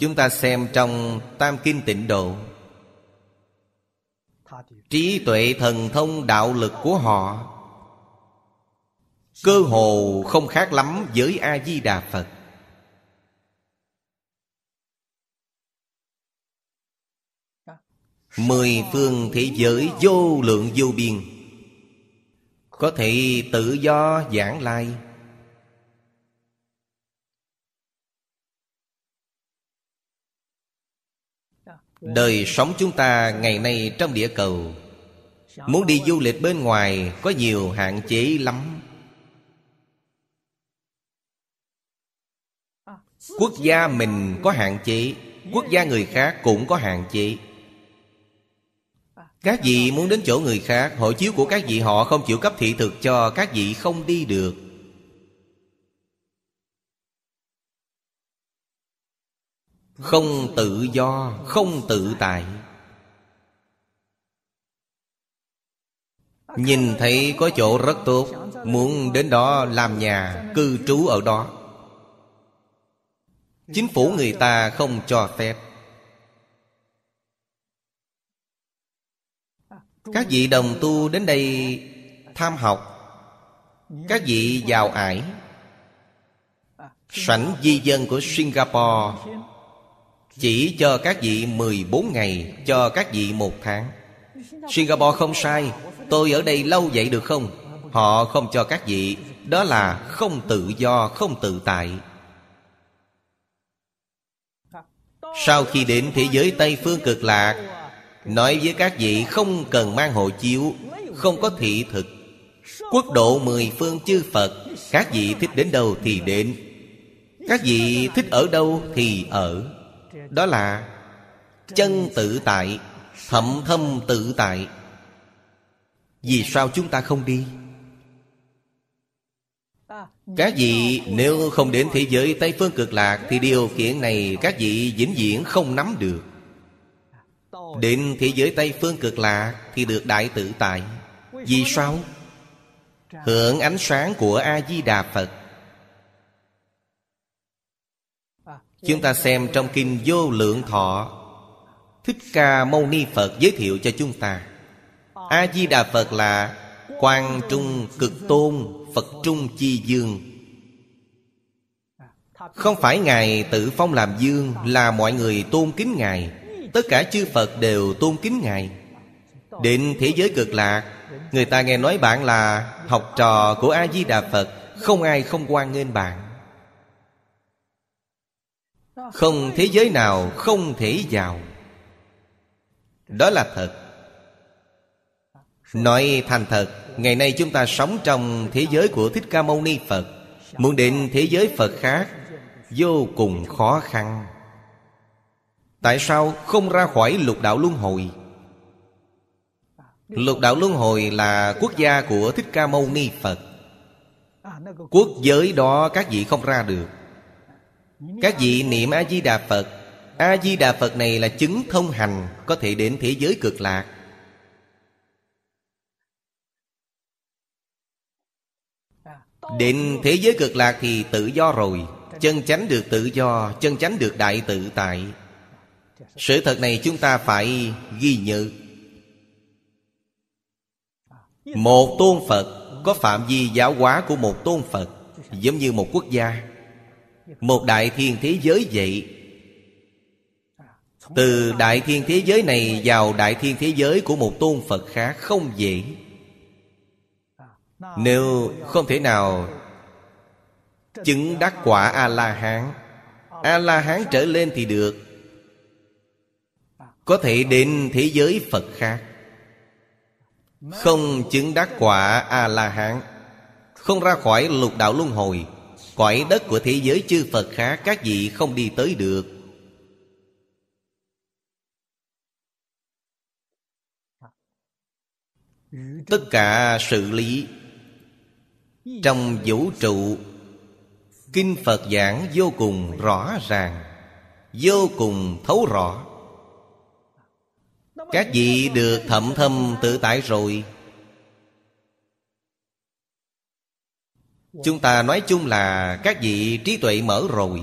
Chúng ta xem trong tam kinh tịnh độ trí tuệ thần thông đạo lực của họ, cơ hồ không khác lắm với a di đà phật. Mười phương thế giới vô lượng vô biên, có thể tự do giảng lai. Đời sống chúng ta ngày nay trong địa cầu. Muốn đi du lịch bên ngoài có nhiều hạn chế lắm. Quốc gia mình có hạn chế, quốc gia người khác cũng có hạn chế. Các vị muốn đến chỗ người khác, Hộ chiếu của các vị họ không chịu cấp thị thực cho Các vị không đi được. Không tự do, Không tự tại. Nhìn thấy có chỗ rất tốt, Muốn đến đó làm nhà, Cư trú ở đó. Chính phủ người ta không cho phép. Các vị đồng tu đến đây tham học. Các vị giàu ải. Sảnh di dân của Singapore chỉ cho các vị 14 ngày Cho các vị một tháng. Singapore không sai Tôi ở đây lâu vậy được không? Họ không cho các vị Đó là không tự do, không tự tại. Sau khi đến thế giới Tây Phương cực lạc Nói với các vị không cần mang hộ chiếu Không có thị thực. Quốc độ mười phương chư Phật Các vị thích đến đâu thì đến. Các vị thích ở đâu thì ở. Đó là Chân tự tại, Thậm thâm tự tại. Vì sao chúng ta không đi? Các vị nếu không đến thế giới Tây Phương cực lạc Thì điều kiện này các vị vĩnh viễn không nắm được. Đến thế giới Tây Phương cực lạc Thì được đại tự tại. Vì sao? Hưởng ánh sáng của A-di-đà Phật. Chúng ta xem trong Kinh Vô Lượng Thọ. Thích Ca Mâu Ni Phật giới thiệu cho chúng ta. A-di-đà Phật là Quang Trung Cực Tôn Phật Trung Chi Dương. Không phải Ngài tự phong làm dương Là mọi người tôn kính Ngài. Tất cả chư Phật đều tôn kính Ngài. Đến thế giới cực lạc, Người ta nghe nói bạn là Học trò của A-di-đà Phật, Không ai không quan nghênh bạn. Không thế giới nào không thể vào Đó là thật. Nói thành thật, Ngày nay chúng ta sống trong thế giới của Thích Ca Mâu Ni Phật. Muốn đến thế giới Phật khác, Vô cùng khó khăn. Tại sao không ra khỏi lục đạo luân hồi? Lục đạo luân hồi là quốc gia của Thích Ca Mâu Ni Phật. Quốc giới đó các vị không ra được. Các vị niệm A-di-đà Phật A-di-đà Phật này là chứng thông hành Có thể đến thế giới cực lạc. Đến thế giới cực lạc thì tự do rồi Chân chánh được tự do Chân chánh được đại tự tại. Sự thật này chúng ta phải ghi nhớ. Một tôn Phật Có phạm vi giáo hóa của một tôn Phật Giống như một quốc gia một đại thiên thế giới vậy. Từ đại thiên thế giới này Vào đại thiên thế giới của một tôn Phật khác Không dễ. Nếu không thể nào Chứng đắc quả A-la-hán A-la-hán trở lên thì được. Có thể đến thế giới Phật khác. Không chứng đắc quả A-la-hán, Không ra khỏi lục đạo luân hồi. Cõi đất của thế giới chư Phật khác Các vị không đi tới được. Tất cả sự lý Trong vũ trụ Kinh Phật giảng vô cùng rõ ràng, Vô cùng thấu rõ. Các vị được thậm thâm tự tại rồi. Chúng ta nói chung là các vị trí tuệ mở rồi.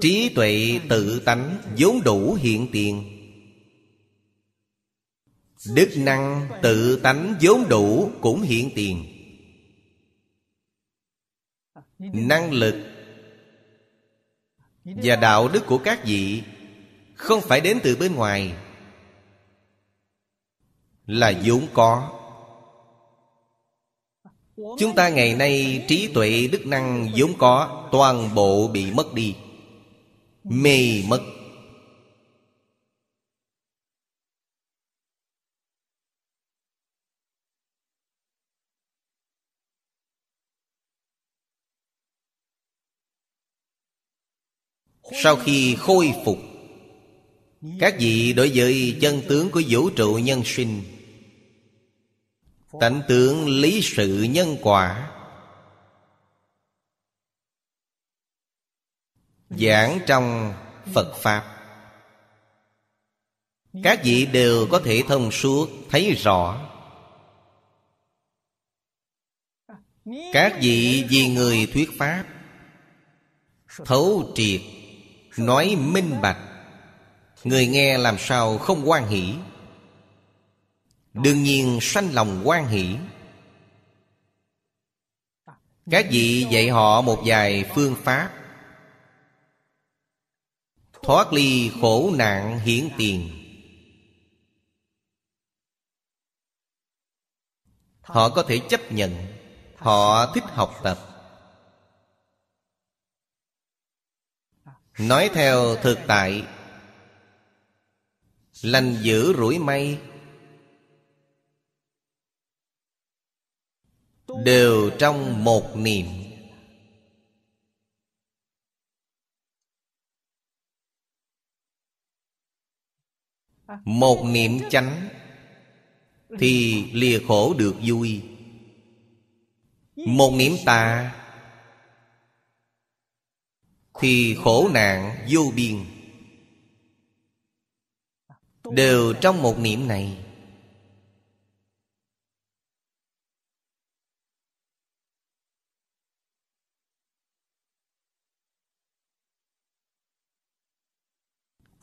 Trí tuệ tự tánh vốn đủ hiện tiền. Đức năng tự tánh vốn đủ cũng hiện tiền. Năng lực và đạo đức của các vị không phải đến từ bên ngoài, là vốn có chúng ta ngày nay trí tuệ đức năng vốn có, toàn bộ bị mất đi, mê mất. Sau khi khôi phục, Các vị đối với chân tướng của vũ trụ nhân sinh Tánh tướng lý sự nhân quả. Giảng trong Phật Pháp. Các vị đều có thể thông suốt, Thấy rõ. Các vị vì người thuyết Pháp, Thấu triệt, Nói minh bạch. Người nghe làm sao không quan hỷ? Đương nhiên sanh lòng quan hỷ. Các vị dạy họ một vài phương pháp. Thoát ly khổ nạn hiển tiền. Họ có thể chấp nhận. Họ thích học tập. Nói theo thực tại. Lành giữ rủi may. Đều trong một niệm. Một niệm chánh Thì lìa khổ được vui. Một niệm tà thì khổ nạn vô biên. Đều trong một niệm này.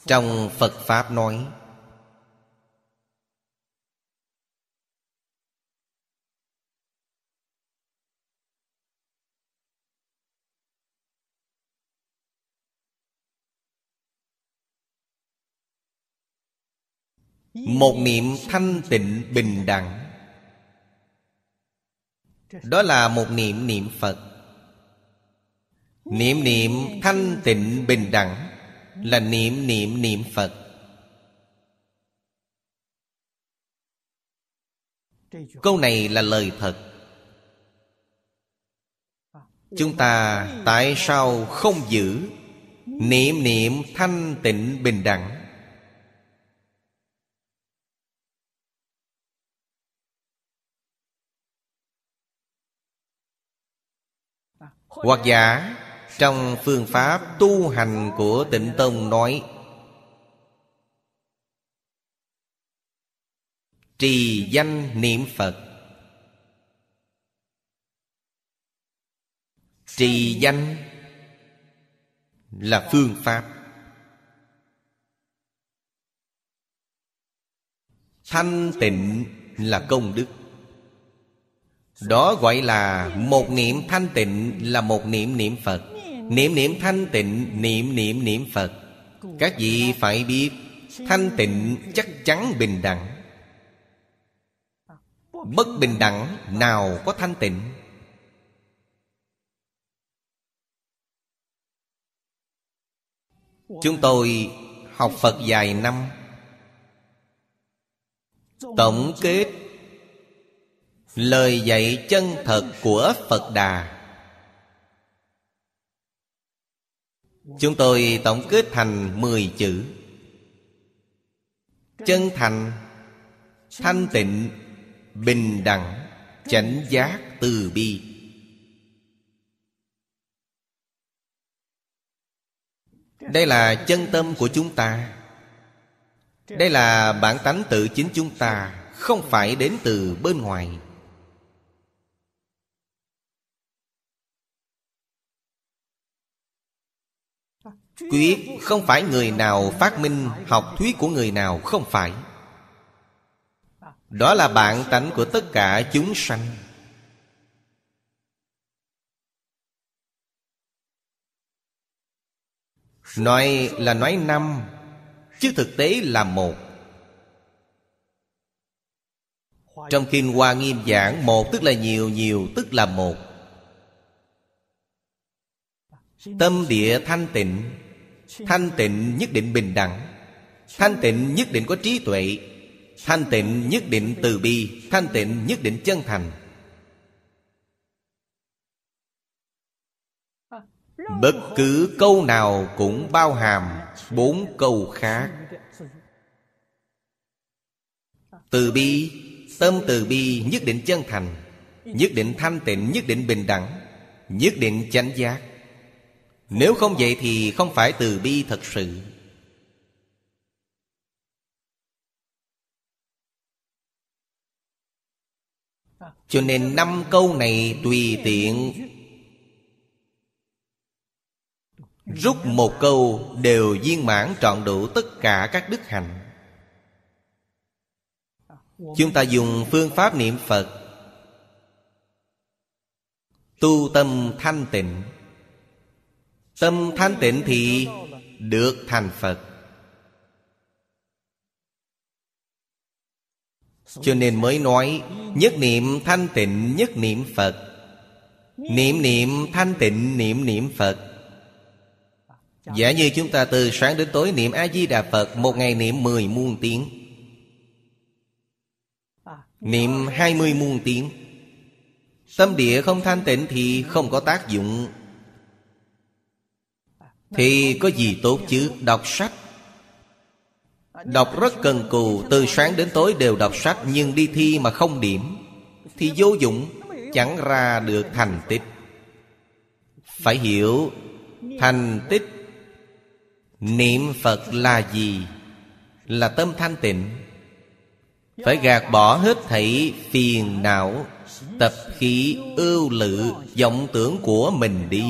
Trong phật pháp nói, một niệm thanh tịnh bình đẳng. Đó là một niệm niệm phật. Niệm niệm thanh tịnh bình đẳng là niệm niệm niệm Phật. Câu này là lời thật Chúng ta tại sao không giữ Niệm niệm thanh tịnh bình đẳng? Hoặc giả trong phương pháp tu hành của tịnh Tông nói, Trì danh niệm Phật. Trì danh là phương pháp. Thanh tịnh là công đức. Đó gọi là một niệm thanh tịnh là một niệm niệm Phật. Niệm niệm thanh tịnh, niệm niệm niệm Phật. Các vị phải biết, Thanh tịnh chắc chắn bình đẳng. Bất bình đẳng, nào có thanh tịnh? Chúng tôi học Phật dài năm. Tổng kết, Lời dạy chân thật của Phật Đà. Chúng tôi tổng kết thành 10 chữ. Chân thành, Thanh tịnh, Bình đẳng, Chánh giác từ bi. Đây là chân tâm của chúng ta. Đây là bản tánh tự chính chúng ta, Không phải đến từ bên ngoài. Quyết không phải người nào phát minh học thuyết của người nào Không phải. Đó là bản tánh của tất cả chúng sanh. Nói là nói năm Chứ thực tế là một. Trong Kinh Hoa Nghiêm giảng Một tức là nhiều, nhiều tức là một. Tâm địa thanh tịnh. Thanh tịnh nhất định bình đẳng. Thanh tịnh nhất định có trí tuệ. Thanh tịnh nhất định từ bi. Thanh tịnh nhất định chân thành. Bất cứ câu nào cũng bao hàm bốn câu khác. Từ bi, Tâm từ bi nhất định chân thành. Nhất định thanh tịnh, Nhất định bình đẳng. Nhất định chánh giác. Nếu không vậy thì không phải từ bi thật sự. Cho nên năm câu này tùy tiện. Rút một câu đều viên mãn trọn đủ tất cả các đức hạnh. Chúng ta dùng phương pháp niệm Phật. Tu tâm thanh tịnh. Tâm thanh tịnh thì được thành Phật. Cho nên mới nói, Nhất niệm thanh tịnh, nhất niệm Phật. Niệm niệm thanh tịnh, niệm niệm Phật. Giả như chúng ta từ sáng đến tối niệm A-di-đà Phật, Một ngày niệm mười muôn tiếng. Niệm hai mươi muôn tiếng. Tâm địa không thanh tịnh thì không có tác dụng. Thì có gì tốt chứ? Đọc sách. Đọc rất cần cù, Từ sáng đến tối đều đọc sách, Nhưng đi thi mà không điểm, Thì vô dụng, Chẳng ra được thành tích. Phải hiểu, Thành tích, Niệm Phật là gì? Là tâm thanh tịnh. Phải gạt bỏ hết thảy phiền não, Tập khí ưu lự, vọng tưởng của mình đi.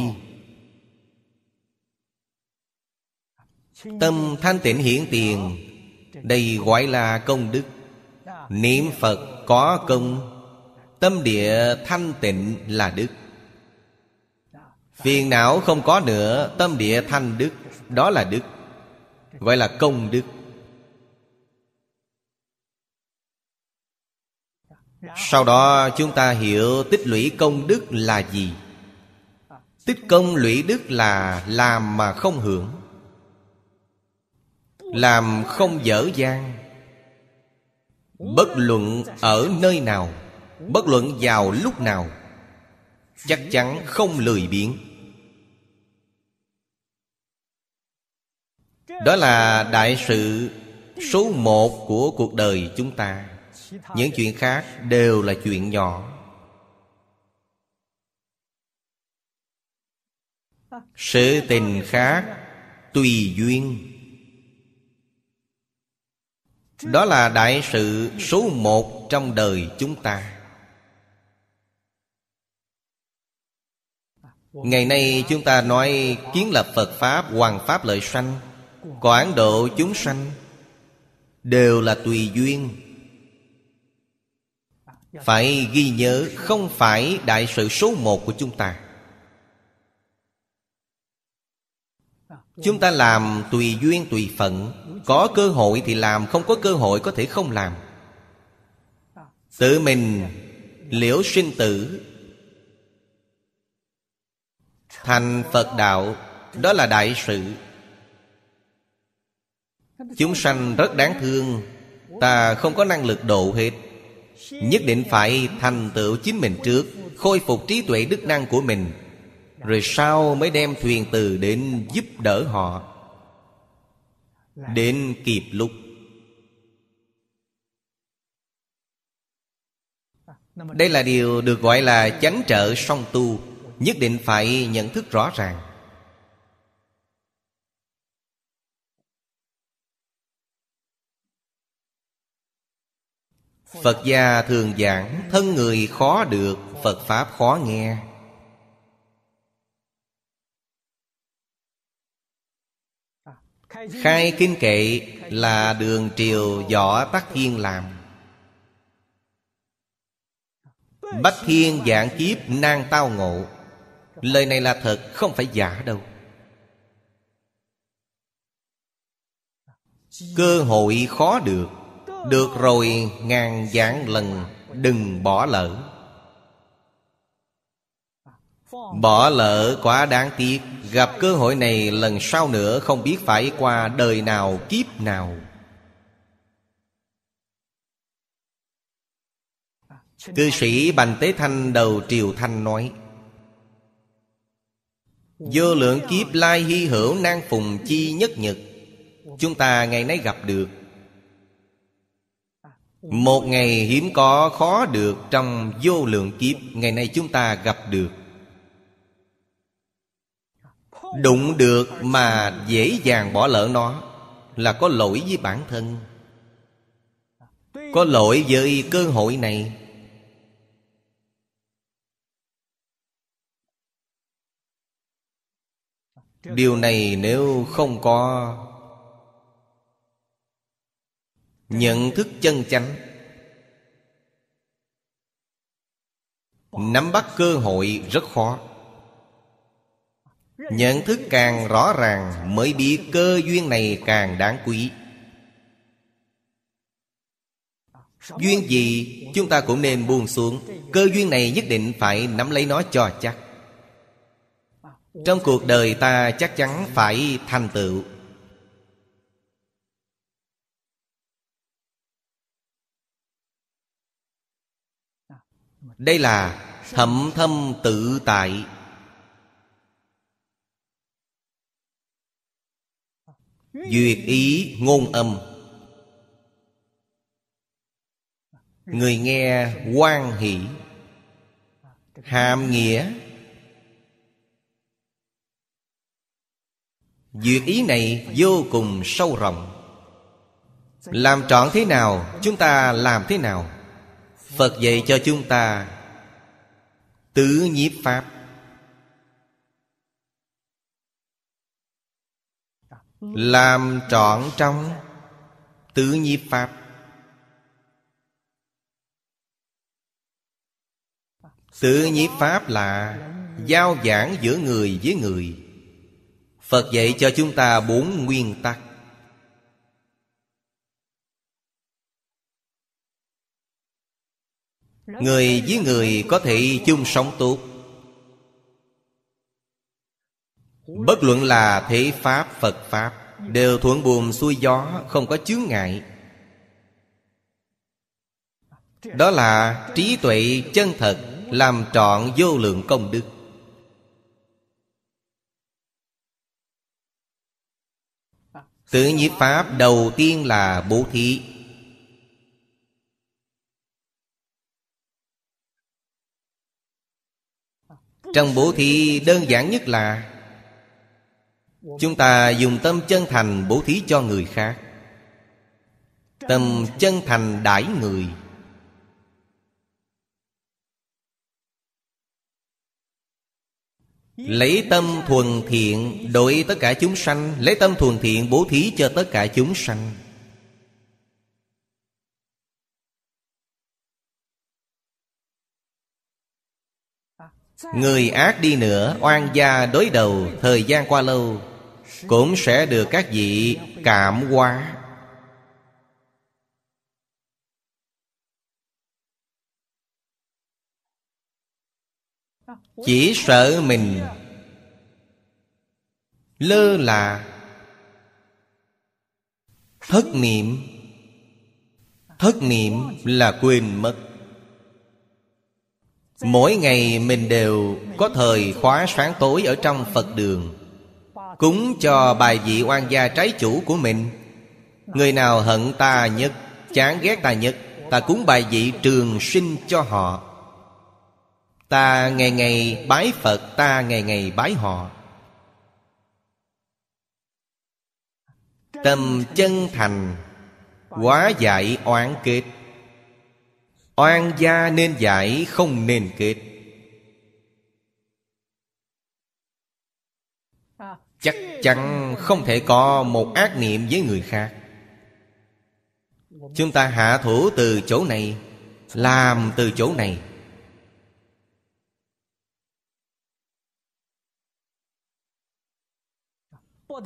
Tâm thanh tịnh hiển tiền Đây gọi là công đức. Niệm Phật có công, Tâm địa thanh tịnh là đức. Phiền não không có nữa, Tâm địa thanh đức, đó là đức. Gọi là công đức. Sau đó chúng ta hiểu tích lũy công đức là gì. Tích công lũy đức là làm mà không hưởng. Làm không dở dang. Bất luận ở nơi nào, Bất luận vào lúc nào, Chắc chắn không lười biếng. Đó là đại sự số một của cuộc đời chúng ta. Những chuyện khác đều là chuyện nhỏ. Sự tình khác Tùy duyên. Đó là đại sự số một trong đời chúng ta. Ngày nay chúng ta nói kiến lập Phật Pháp Hoàng Pháp lợi sanh Quảng độ chúng sanh, Đều là tùy duyên. Phải ghi nhớ không phải đại sự số một của chúng ta. Chúng ta làm tùy duyên, tùy phận. Có cơ hội thì làm, Không có cơ hội có thể không làm. Tự mình liễu sinh tử. Thành Phật Đạo, Đó là đại sự. Chúng sanh rất đáng thương. Ta không có năng lực độ hết. Nhất định phải thành tựu chính mình trước, Khôi phục trí tuệ đức năng của mình. Rồi sau mới đem thuyền từ đến giúp đỡ họ. Đến kịp lúc. Đây là điều được gọi là chánh trợ song tu, Nhất định phải nhận thức rõ ràng. Phật gia thường giảng, Thân người khó được, Phật Pháp khó nghe. Khai kinh kệ là đường triều võ tắc thiên làm. Bách thiên dạng kiếp nan tao ngộ. Lời này là thật, không phải giả đâu. Cơ hội khó được được rồi ngàn vạn lần Đừng bỏ lỡ. Bỏ lỡ quá đáng tiếc, Gặp cơ hội này lần sau nữa Không biết phải qua đời nào, kiếp nào. Cư sĩ Bành Tế Thanh đầu Triều Thanh nói, Vô lượng kiếp lai hy hữu nan phùng chi nhất nhật, Chúng ta ngày nay gặp được. Một ngày hiếm có khó được trong vô lượng kiếp, Ngày nay chúng ta gặp được. Đụng được mà dễ dàng bỏ lỡ nó Là có lỗi với bản thân. Có lỗi với cơ hội này. Điều này nếu không có nhận thức chân chánh, nắm bắt cơ hội rất khó nhận thức càng rõ ràng mới biết cơ duyên này càng đáng quý. Duyên gì, chúng ta cũng nên buông xuống. Cơ duyên này nhất định phải nắm lấy nó cho chắc. Trong cuộc đời ta chắc chắn phải thành tựu. Đây là thẩm thâm tự tại. Duyệt ý ngôn âm. Người nghe quan hỷ, Hàm nghĩa. Duyệt ý này vô cùng sâu rộng. Làm trọn thế nào, Chúng ta làm thế nào? Phật dạy cho chúng ta Tứ nhiếp Pháp. Làm trọn trong Tứ nhiếp Pháp. Tứ nhiếp Pháp là Giao giảng giữa người với người. Phật dạy cho chúng ta bốn nguyên tắc. Người với người có thể chung sống tốt. Bất luận là thế Pháp, Phật Pháp Đều thuận buồm xuôi gió Không có chướng ngại. Đó là trí tuệ chân thật Làm trọn vô lượng công đức. Tự nhiếp Pháp đầu tiên là bố thí. Trong bố thí đơn giản nhất là Chúng ta dùng tâm chân thành bố thí cho người khác. Tâm chân thành đãi người. Lấy tâm thuần thiện đối tất cả chúng sanh. Lấy tâm thuần thiện, bố thí cho tất cả chúng sanh. Người ác đi nữa, Oan gia đối đầu, Thời gian qua lâu. Cũng sẽ được các vị cảm hóa. Chỉ sợ mình Lơ là Thất niệm. Thất niệm là quên mất. Mỗi ngày mình đều có thời khóa sáng tối ở trong Phật đường. Cúng cho bài vị oan gia trái chủ của mình. Người nào hận ta nhất, Chán ghét ta nhất, Ta cúng bài vị trường sinh cho họ. Ta ngày ngày bái Phật, Ta ngày ngày bái họ. Tâm chân thành, Quá giải oán kết. Oan gia nên giải, không nên kết. Chắc chắn không thể có một ác niệm với người khác. Chúng ta hạ thủ từ chỗ này, Làm từ chỗ này.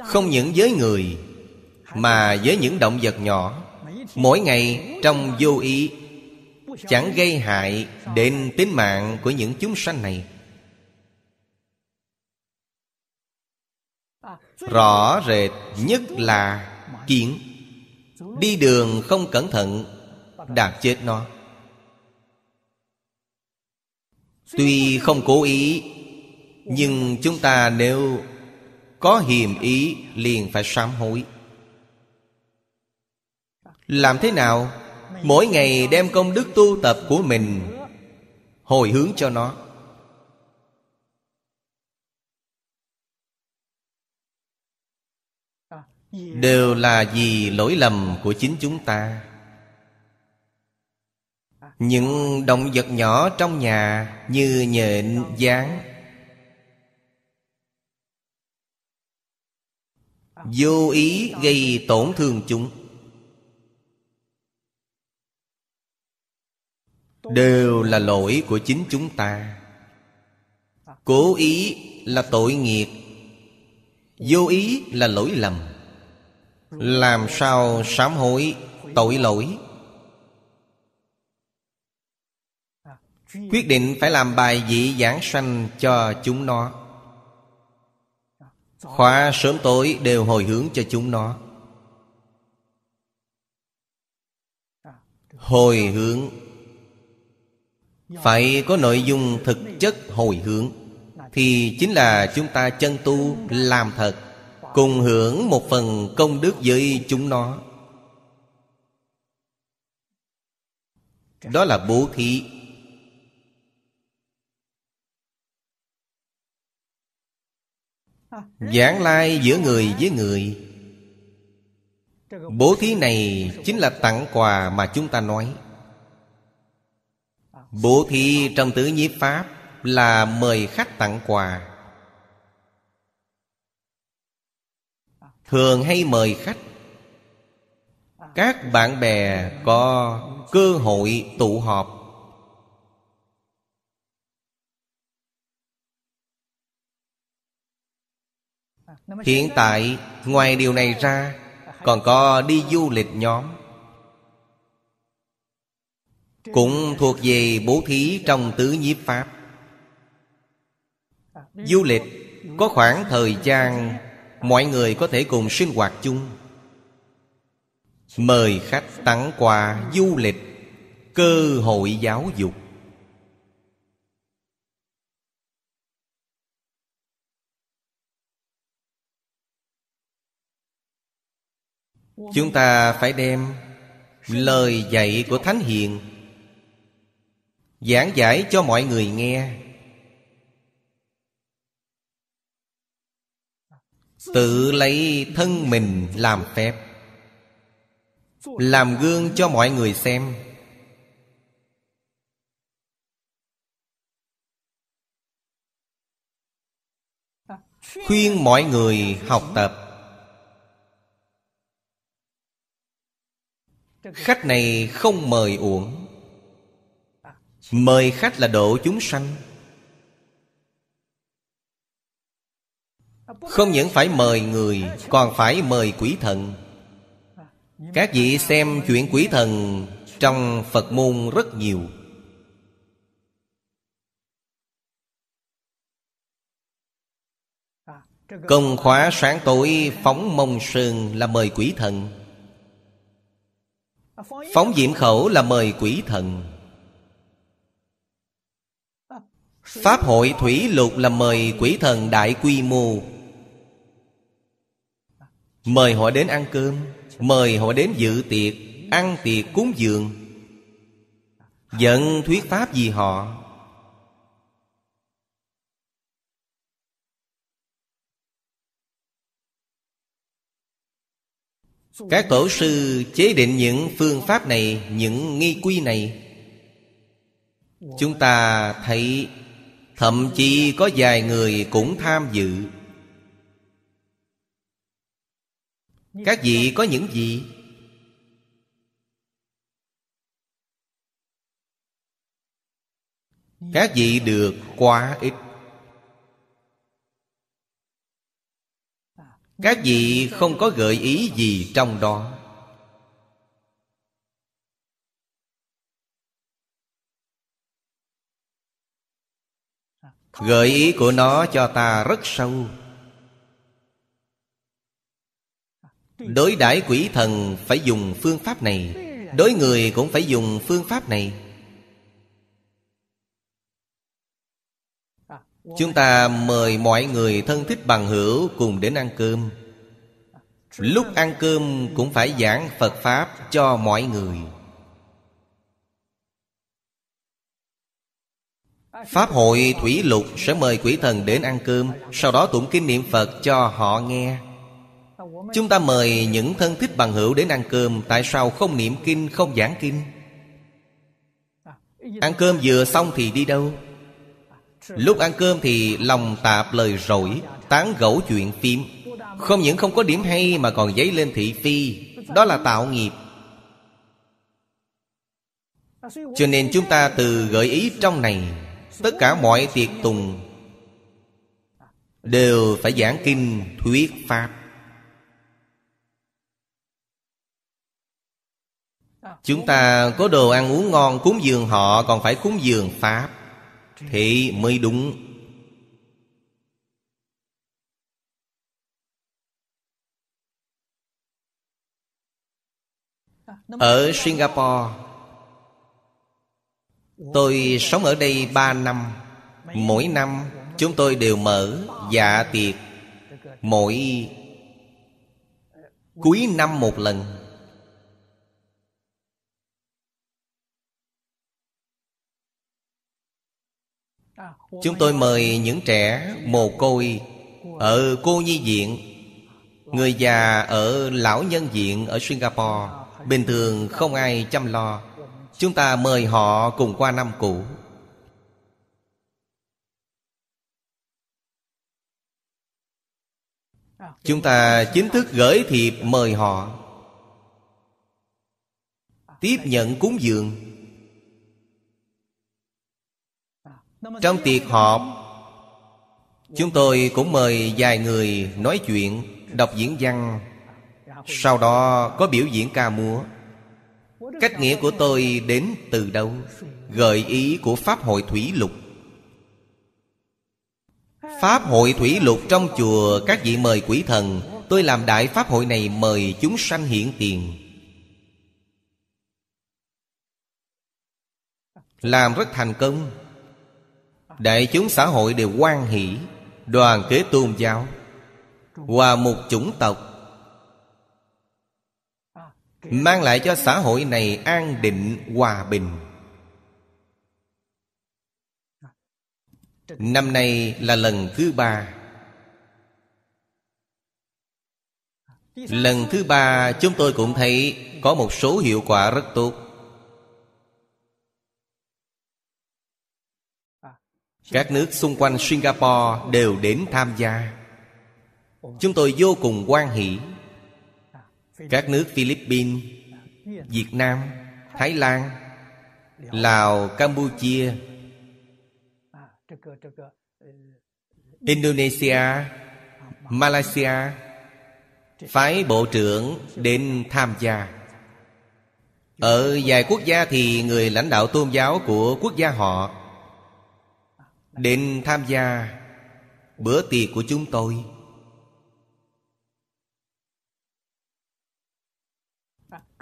Không những với người, Mà với những động vật nhỏ, Mỗi ngày trong vô ý, Chẳng gây hại đến tính mạng của những chúng sanh này. Rõ rệt nhất là kiến. Đi đường không cẩn thận, Đạp chết nó. Tuy không cố ý, Nhưng chúng ta nếu có hiềm ý liền phải sám hối. Làm thế nào? Mỗi ngày đem công đức tu tập của mình Hồi hướng cho nó. Đều là vì lỗi lầm của chính chúng ta. Những động vật nhỏ trong nhà Như nhện, gián Vô ý gây tổn thương chúng. Đều là lỗi của chính chúng ta. Cố ý là tội nghiệp. Vô ý là lỗi lầm. Làm sao sám hối tội lỗi? Quyết định phải làm bài vị giảng sanh cho chúng nó. Khóa sớm tối đều hồi hướng cho chúng nó. Hồi hướng. Phải có nội dung thực chất hồi hướng, Thì chính là chúng ta chân tu làm thật. Cùng hưởng một phần công đức với chúng nó. Đó là bố thí. Giảng lai giữa người với người. Bố thí này chính là tặng quà mà chúng ta nói. Bố thí trong tứ nhiếp Pháp Là mời khách tặng quà. Thường hay mời khách. Các bạn bè có cơ hội tụ họp. Hiện tại, ngoài điều này ra, Còn có đi du lịch nhóm. Cũng thuộc về bố thí trong tứ nhiếp Pháp. Du lịch Có khoảng thời gian Mọi người có thể cùng sinh hoạt chung. Mời khách tặng quà du lịch, Cơ hội giáo dục. Chúng ta phải đem Lời dạy của Thánh Hiền Giảng giải cho mọi người nghe. Tự lấy thân mình làm phép, Làm gương cho mọi người xem. Khuyên mọi người học tập. Khách này không mời uổng. Mời khách là độ chúng sanh. Không những phải mời người, Còn phải mời quỷ thần. Các vị xem chuyện quỷ thần Trong Phật môn rất nhiều. Công khóa sáng tối phóng mông sơn là mời quỷ thần. Phóng diễm khẩu là mời quỷ thần. Pháp hội thủy lục là mời quỷ thần đại quy mô. Mời họ đến ăn cơm, Mời họ đến dự tiệc, Ăn tiệc cúng dường. Dẫn thuyết pháp gì họ. Các tổ sư chế định những phương pháp này, Những nghi quy này. Chúng ta thấy, Thậm chí có vài người cũng tham dự. Các vị có những gì? Các vị được quá ít. Các vị không có gợi ý gì trong đó. Gợi ý của nó cho ta rất sâu Đối đãi quỷ thần phải dùng phương pháp này. Đối người cũng phải dùng phương pháp này. Chúng ta mời mọi người thân thích bằng hữu cùng đến ăn cơm. Lúc ăn cơm cũng phải giảng Phật Pháp cho mọi người. Pháp hội Thủy Lục sẽ mời quỷ thần đến ăn cơm, Sau đó tụng kinh niệm Phật cho họ nghe. Chúng ta mời những thân thích bằng hữu đến ăn cơm. Tại sao không niệm kinh, không giảng kinh? Ăn cơm vừa xong thì đi đâu? Lúc ăn cơm thì lòng tạp lời rỗi Tán gẫu chuyện phim. Không những không có điểm hay mà còn dấy lên thị phi. Đó là tạo nghiệp. Cho nên chúng ta từ gợi ý trong này Tất cả mọi tiệc tùng Đều phải giảng kinh thuyết pháp. Chúng ta có đồ ăn uống ngon cúng dường họ, Còn phải cúng dường Pháp. Thì mới đúng. Ở Singapore, Tôi sống ở đây ba năm. Mỗi năm, chúng tôi đều mở dạ tiệc Mỗi cuối năm một lần. Chúng tôi mời những trẻ mồ côi Ở cô nhi viện, Người già ở lão nhân viện ở Singapore. Bình thường không ai chăm lo. Chúng ta mời họ cùng qua năm cũ. Chúng ta chính thức gửi thiệp mời họ. Tiếp nhận cúng dường. Trong tiệc họp, Chúng tôi cũng mời vài người nói chuyện, Đọc diễn văn. Sau đó có biểu diễn ca múa. Cách nghĩa của tôi đến từ đâu? Gợi ý của Pháp hội Thủy Lục. Pháp hội thủy lục trong chùa, Các vị mời quỷ thần. Tôi làm đại pháp hội này mời chúng sanh hiện tiền. Làm rất thành công. Đại chúng xã hội đều quan hỷ, Đoàn kết tôn giáo, Hòa một chủng tộc, Mang lại cho xã hội này an định, hòa bình. Năm nay là lần thứ ba. Lần thứ ba, chúng tôi cũng thấy Có một số hiệu quả rất tốt. Các nước xung quanh Singapore đều đến tham gia. Chúng tôi vô cùng quan hỷ. Các nước Philippines, Việt Nam, Thái Lan, Lào, Campuchia Indonesia, Malaysia Phái bộ trưởng đến tham gia. Ở vài quốc gia thì người lãnh đạo tôn giáo của quốc gia họ Đến tham gia bữa tiệc của chúng tôi.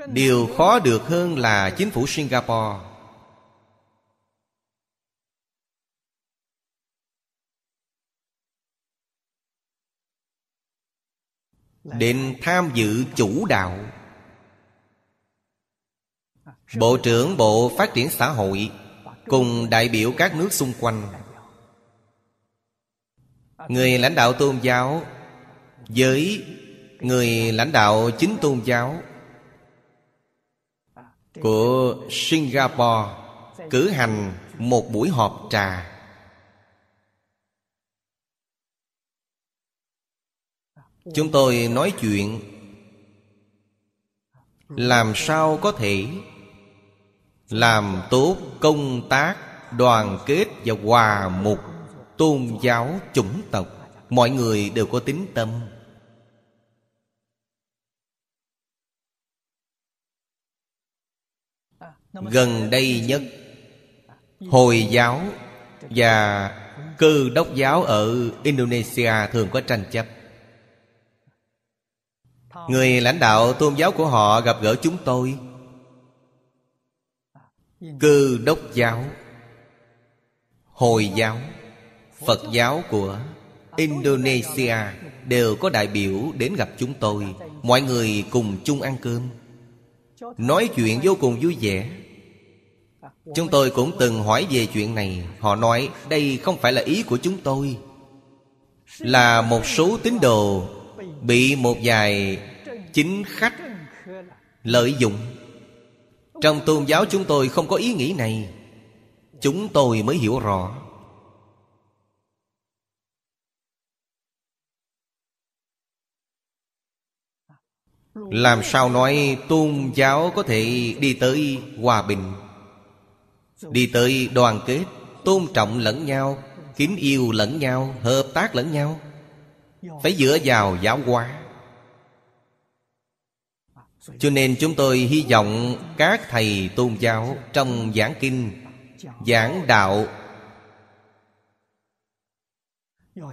Điều khó được hơn là chính phủ Singapore. Đến tham dự chủ đạo. Bộ trưởng Bộ Phát triển Xã hội Cùng đại biểu các nước xung quanh. Người lãnh đạo tôn giáo Với người lãnh đạo chính tôn giáo Của Singapore Cử hành một buổi họp trà. Chúng tôi nói chuyện Làm sao có thể Làm tốt công tác đoàn kết và hòa mục tôn giáo chủng tộc, mọi người đều có tính tâm. Gần đây nhất, hồi giáo và cơ đốc giáo ở indonesia thường có tranh chấp. Người lãnh đạo tôn giáo của họ gặp gỡ chúng tôi. Cơ đốc giáo, hồi giáo phật giáo của indonesia đều có đại biểu đến gặp chúng tôi. Mọi người cùng chung ăn cơm. Nói chuyện vô cùng vui vẻ. Chúng tôi cũng từng hỏi về chuyện này. Họ nói, đây không phải là ý của chúng tôi. Là một số tín đồ bị một vài chính khách lợi dụng. Trong tôn giáo chúng tôi không có ý nghĩ này. Chúng tôi mới hiểu rõ. Làm sao nói tôn giáo có thể đi tới hòa bình? Đi tới đoàn kết, tôn trọng lẫn nhau, kính yêu lẫn nhau, hợp tác lẫn nhau. Phải dựa vào giáo hóa. Cho nên chúng tôi hy vọng các thầy tôn giáo trong giảng kinh, giảng đạo,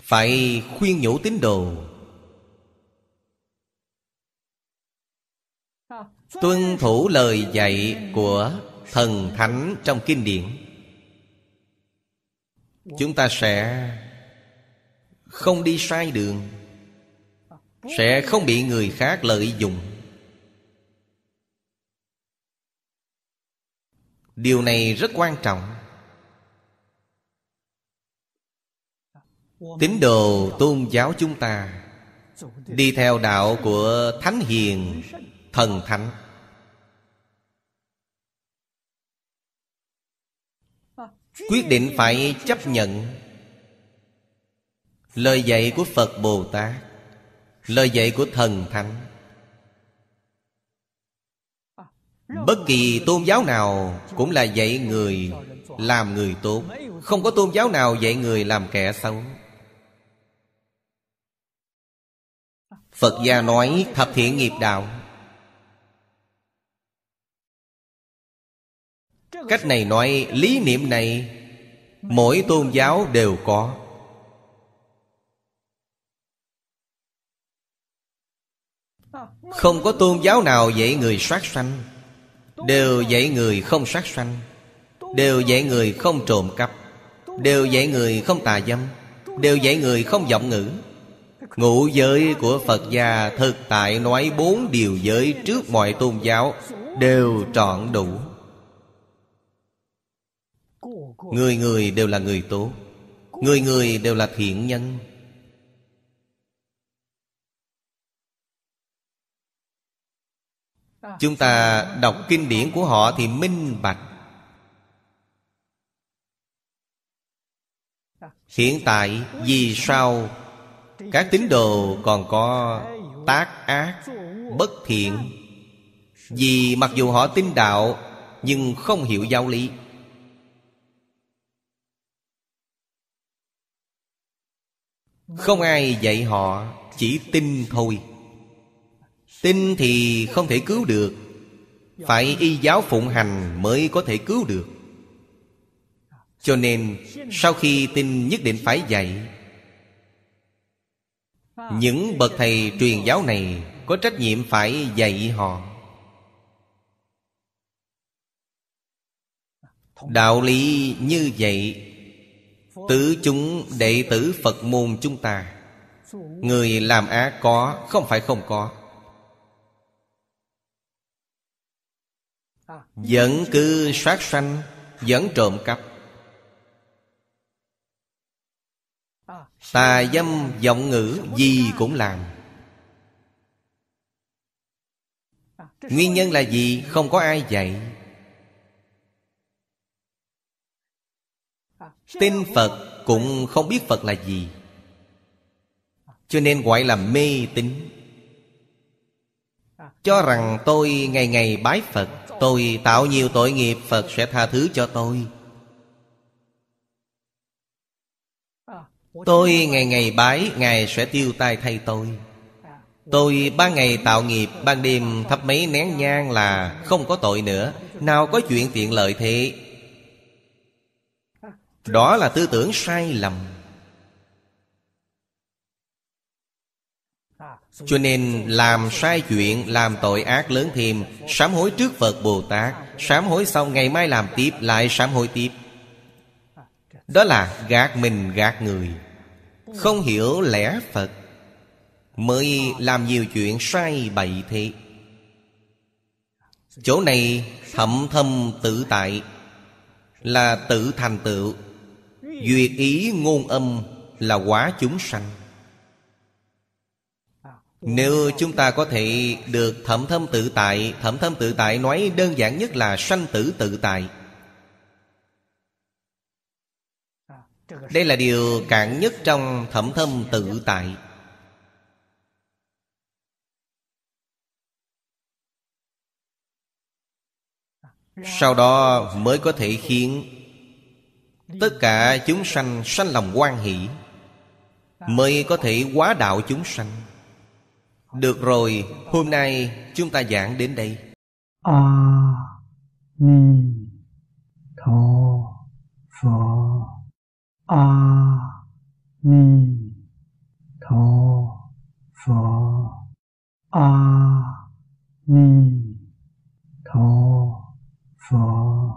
phải khuyên nhủ tín đồ. Tuân thủ lời dạy của thần thánh trong kinh điển. Chúng ta sẽ không đi sai đường, sẽ không bị người khác lợi dụng. Điều này rất quan trọng. Tín đồ tôn giáo chúng ta đi theo đạo của thánh hiền thần thánh. Quyết định phải chấp nhận lời dạy của phật bồ tát, lời dạy của thần thánh. Bất kỳ tôn giáo nào cũng là dạy người làm người tốt, không có tôn giáo nào dạy người làm kẻ xấu. Phật gia nói thập thiện nghiệp đạo. cách này nói, lý niệm này mỗi tôn giáo đều có. Không có tôn giáo nào dạy người sát sanh, đều dạy người không sát sanh, đều dạy người không trộm cắp, đều dạy người không tà dâm, đều dạy người không vọng ngữ. Ngũ giới của phật gia thực tại nói bốn điều giới trước mọi tôn giáo đều trọn đủ. Người người đều là người tốt. Người người đều là thiện nhân. Chúng ta đọc kinh điển của họ thì minh bạch. Hiện tại vì sao Các tín đồ còn có tác ác Bất thiện? Vì mặc dù họ tin đạo Nhưng không hiểu giáo lý Không ai dạy họ, Chỉ tin thôi. Tin thì không thể cứu được. Phải y giáo phụng hành mới có thể cứu được. Cho nên, sau khi tin nhất định phải dạy, Những bậc thầy truyền giáo này Có trách nhiệm phải dạy họ. Đạo lý như vậy Tứ chúng đệ tử Phật môn chúng ta. Người làm ác có, Không phải không có. Vẫn cứ sát sanh, Vẫn trộm cắp. Tà dâm giọng ngữ, gì cũng làm. Nguyên nhân là gì? Không có ai dạy. Tin Phật cũng không biết Phật là gì. Cho nên gọi là mê tín. Cho rằng tôi ngày ngày bái Phật Tôi tạo nhiều tội nghiệp Phật sẽ tha thứ cho tôi. Tôi ngày ngày bái Ngài sẽ tiêu tai thay tôi. Tôi ban ngày tạo nghiệp Ban đêm thắp mấy nén nhang là Không có tội nữa. Nào có chuyện tiện lợi thế đó là tư tưởng sai lầm. Cho nên làm sai chuyện, Làm tội ác lớn thêm, Sám hối trước Phật Bồ Tát, Sám hối xong ngày mai làm tiếp, Lại sám hối tiếp. Đó là gạt mình gạt người, Không hiểu lẽ Phật, Mới làm nhiều chuyện sai bậy thế. Chỗ này thậm thâm tự tại, Là tự thành tựu. Duyệt ý ngôn âm Là quá chúng sanh. Nếu chúng ta có thể được thẩm thâm tự tại, Thẩm thâm tự tại nói đơn giản nhất là sanh tử tự tại. Đây là điều cạn nhất trong thẩm thâm tự tại. Sau đó mới có thể khiến tất cả chúng sanh sanh lòng quan hỷ mới có thể quá đạo chúng sanh. Được rồi hôm nay chúng ta giảng đến đây. A à, ni tho pho. A à, ni tho pho. A à, ni tho pho.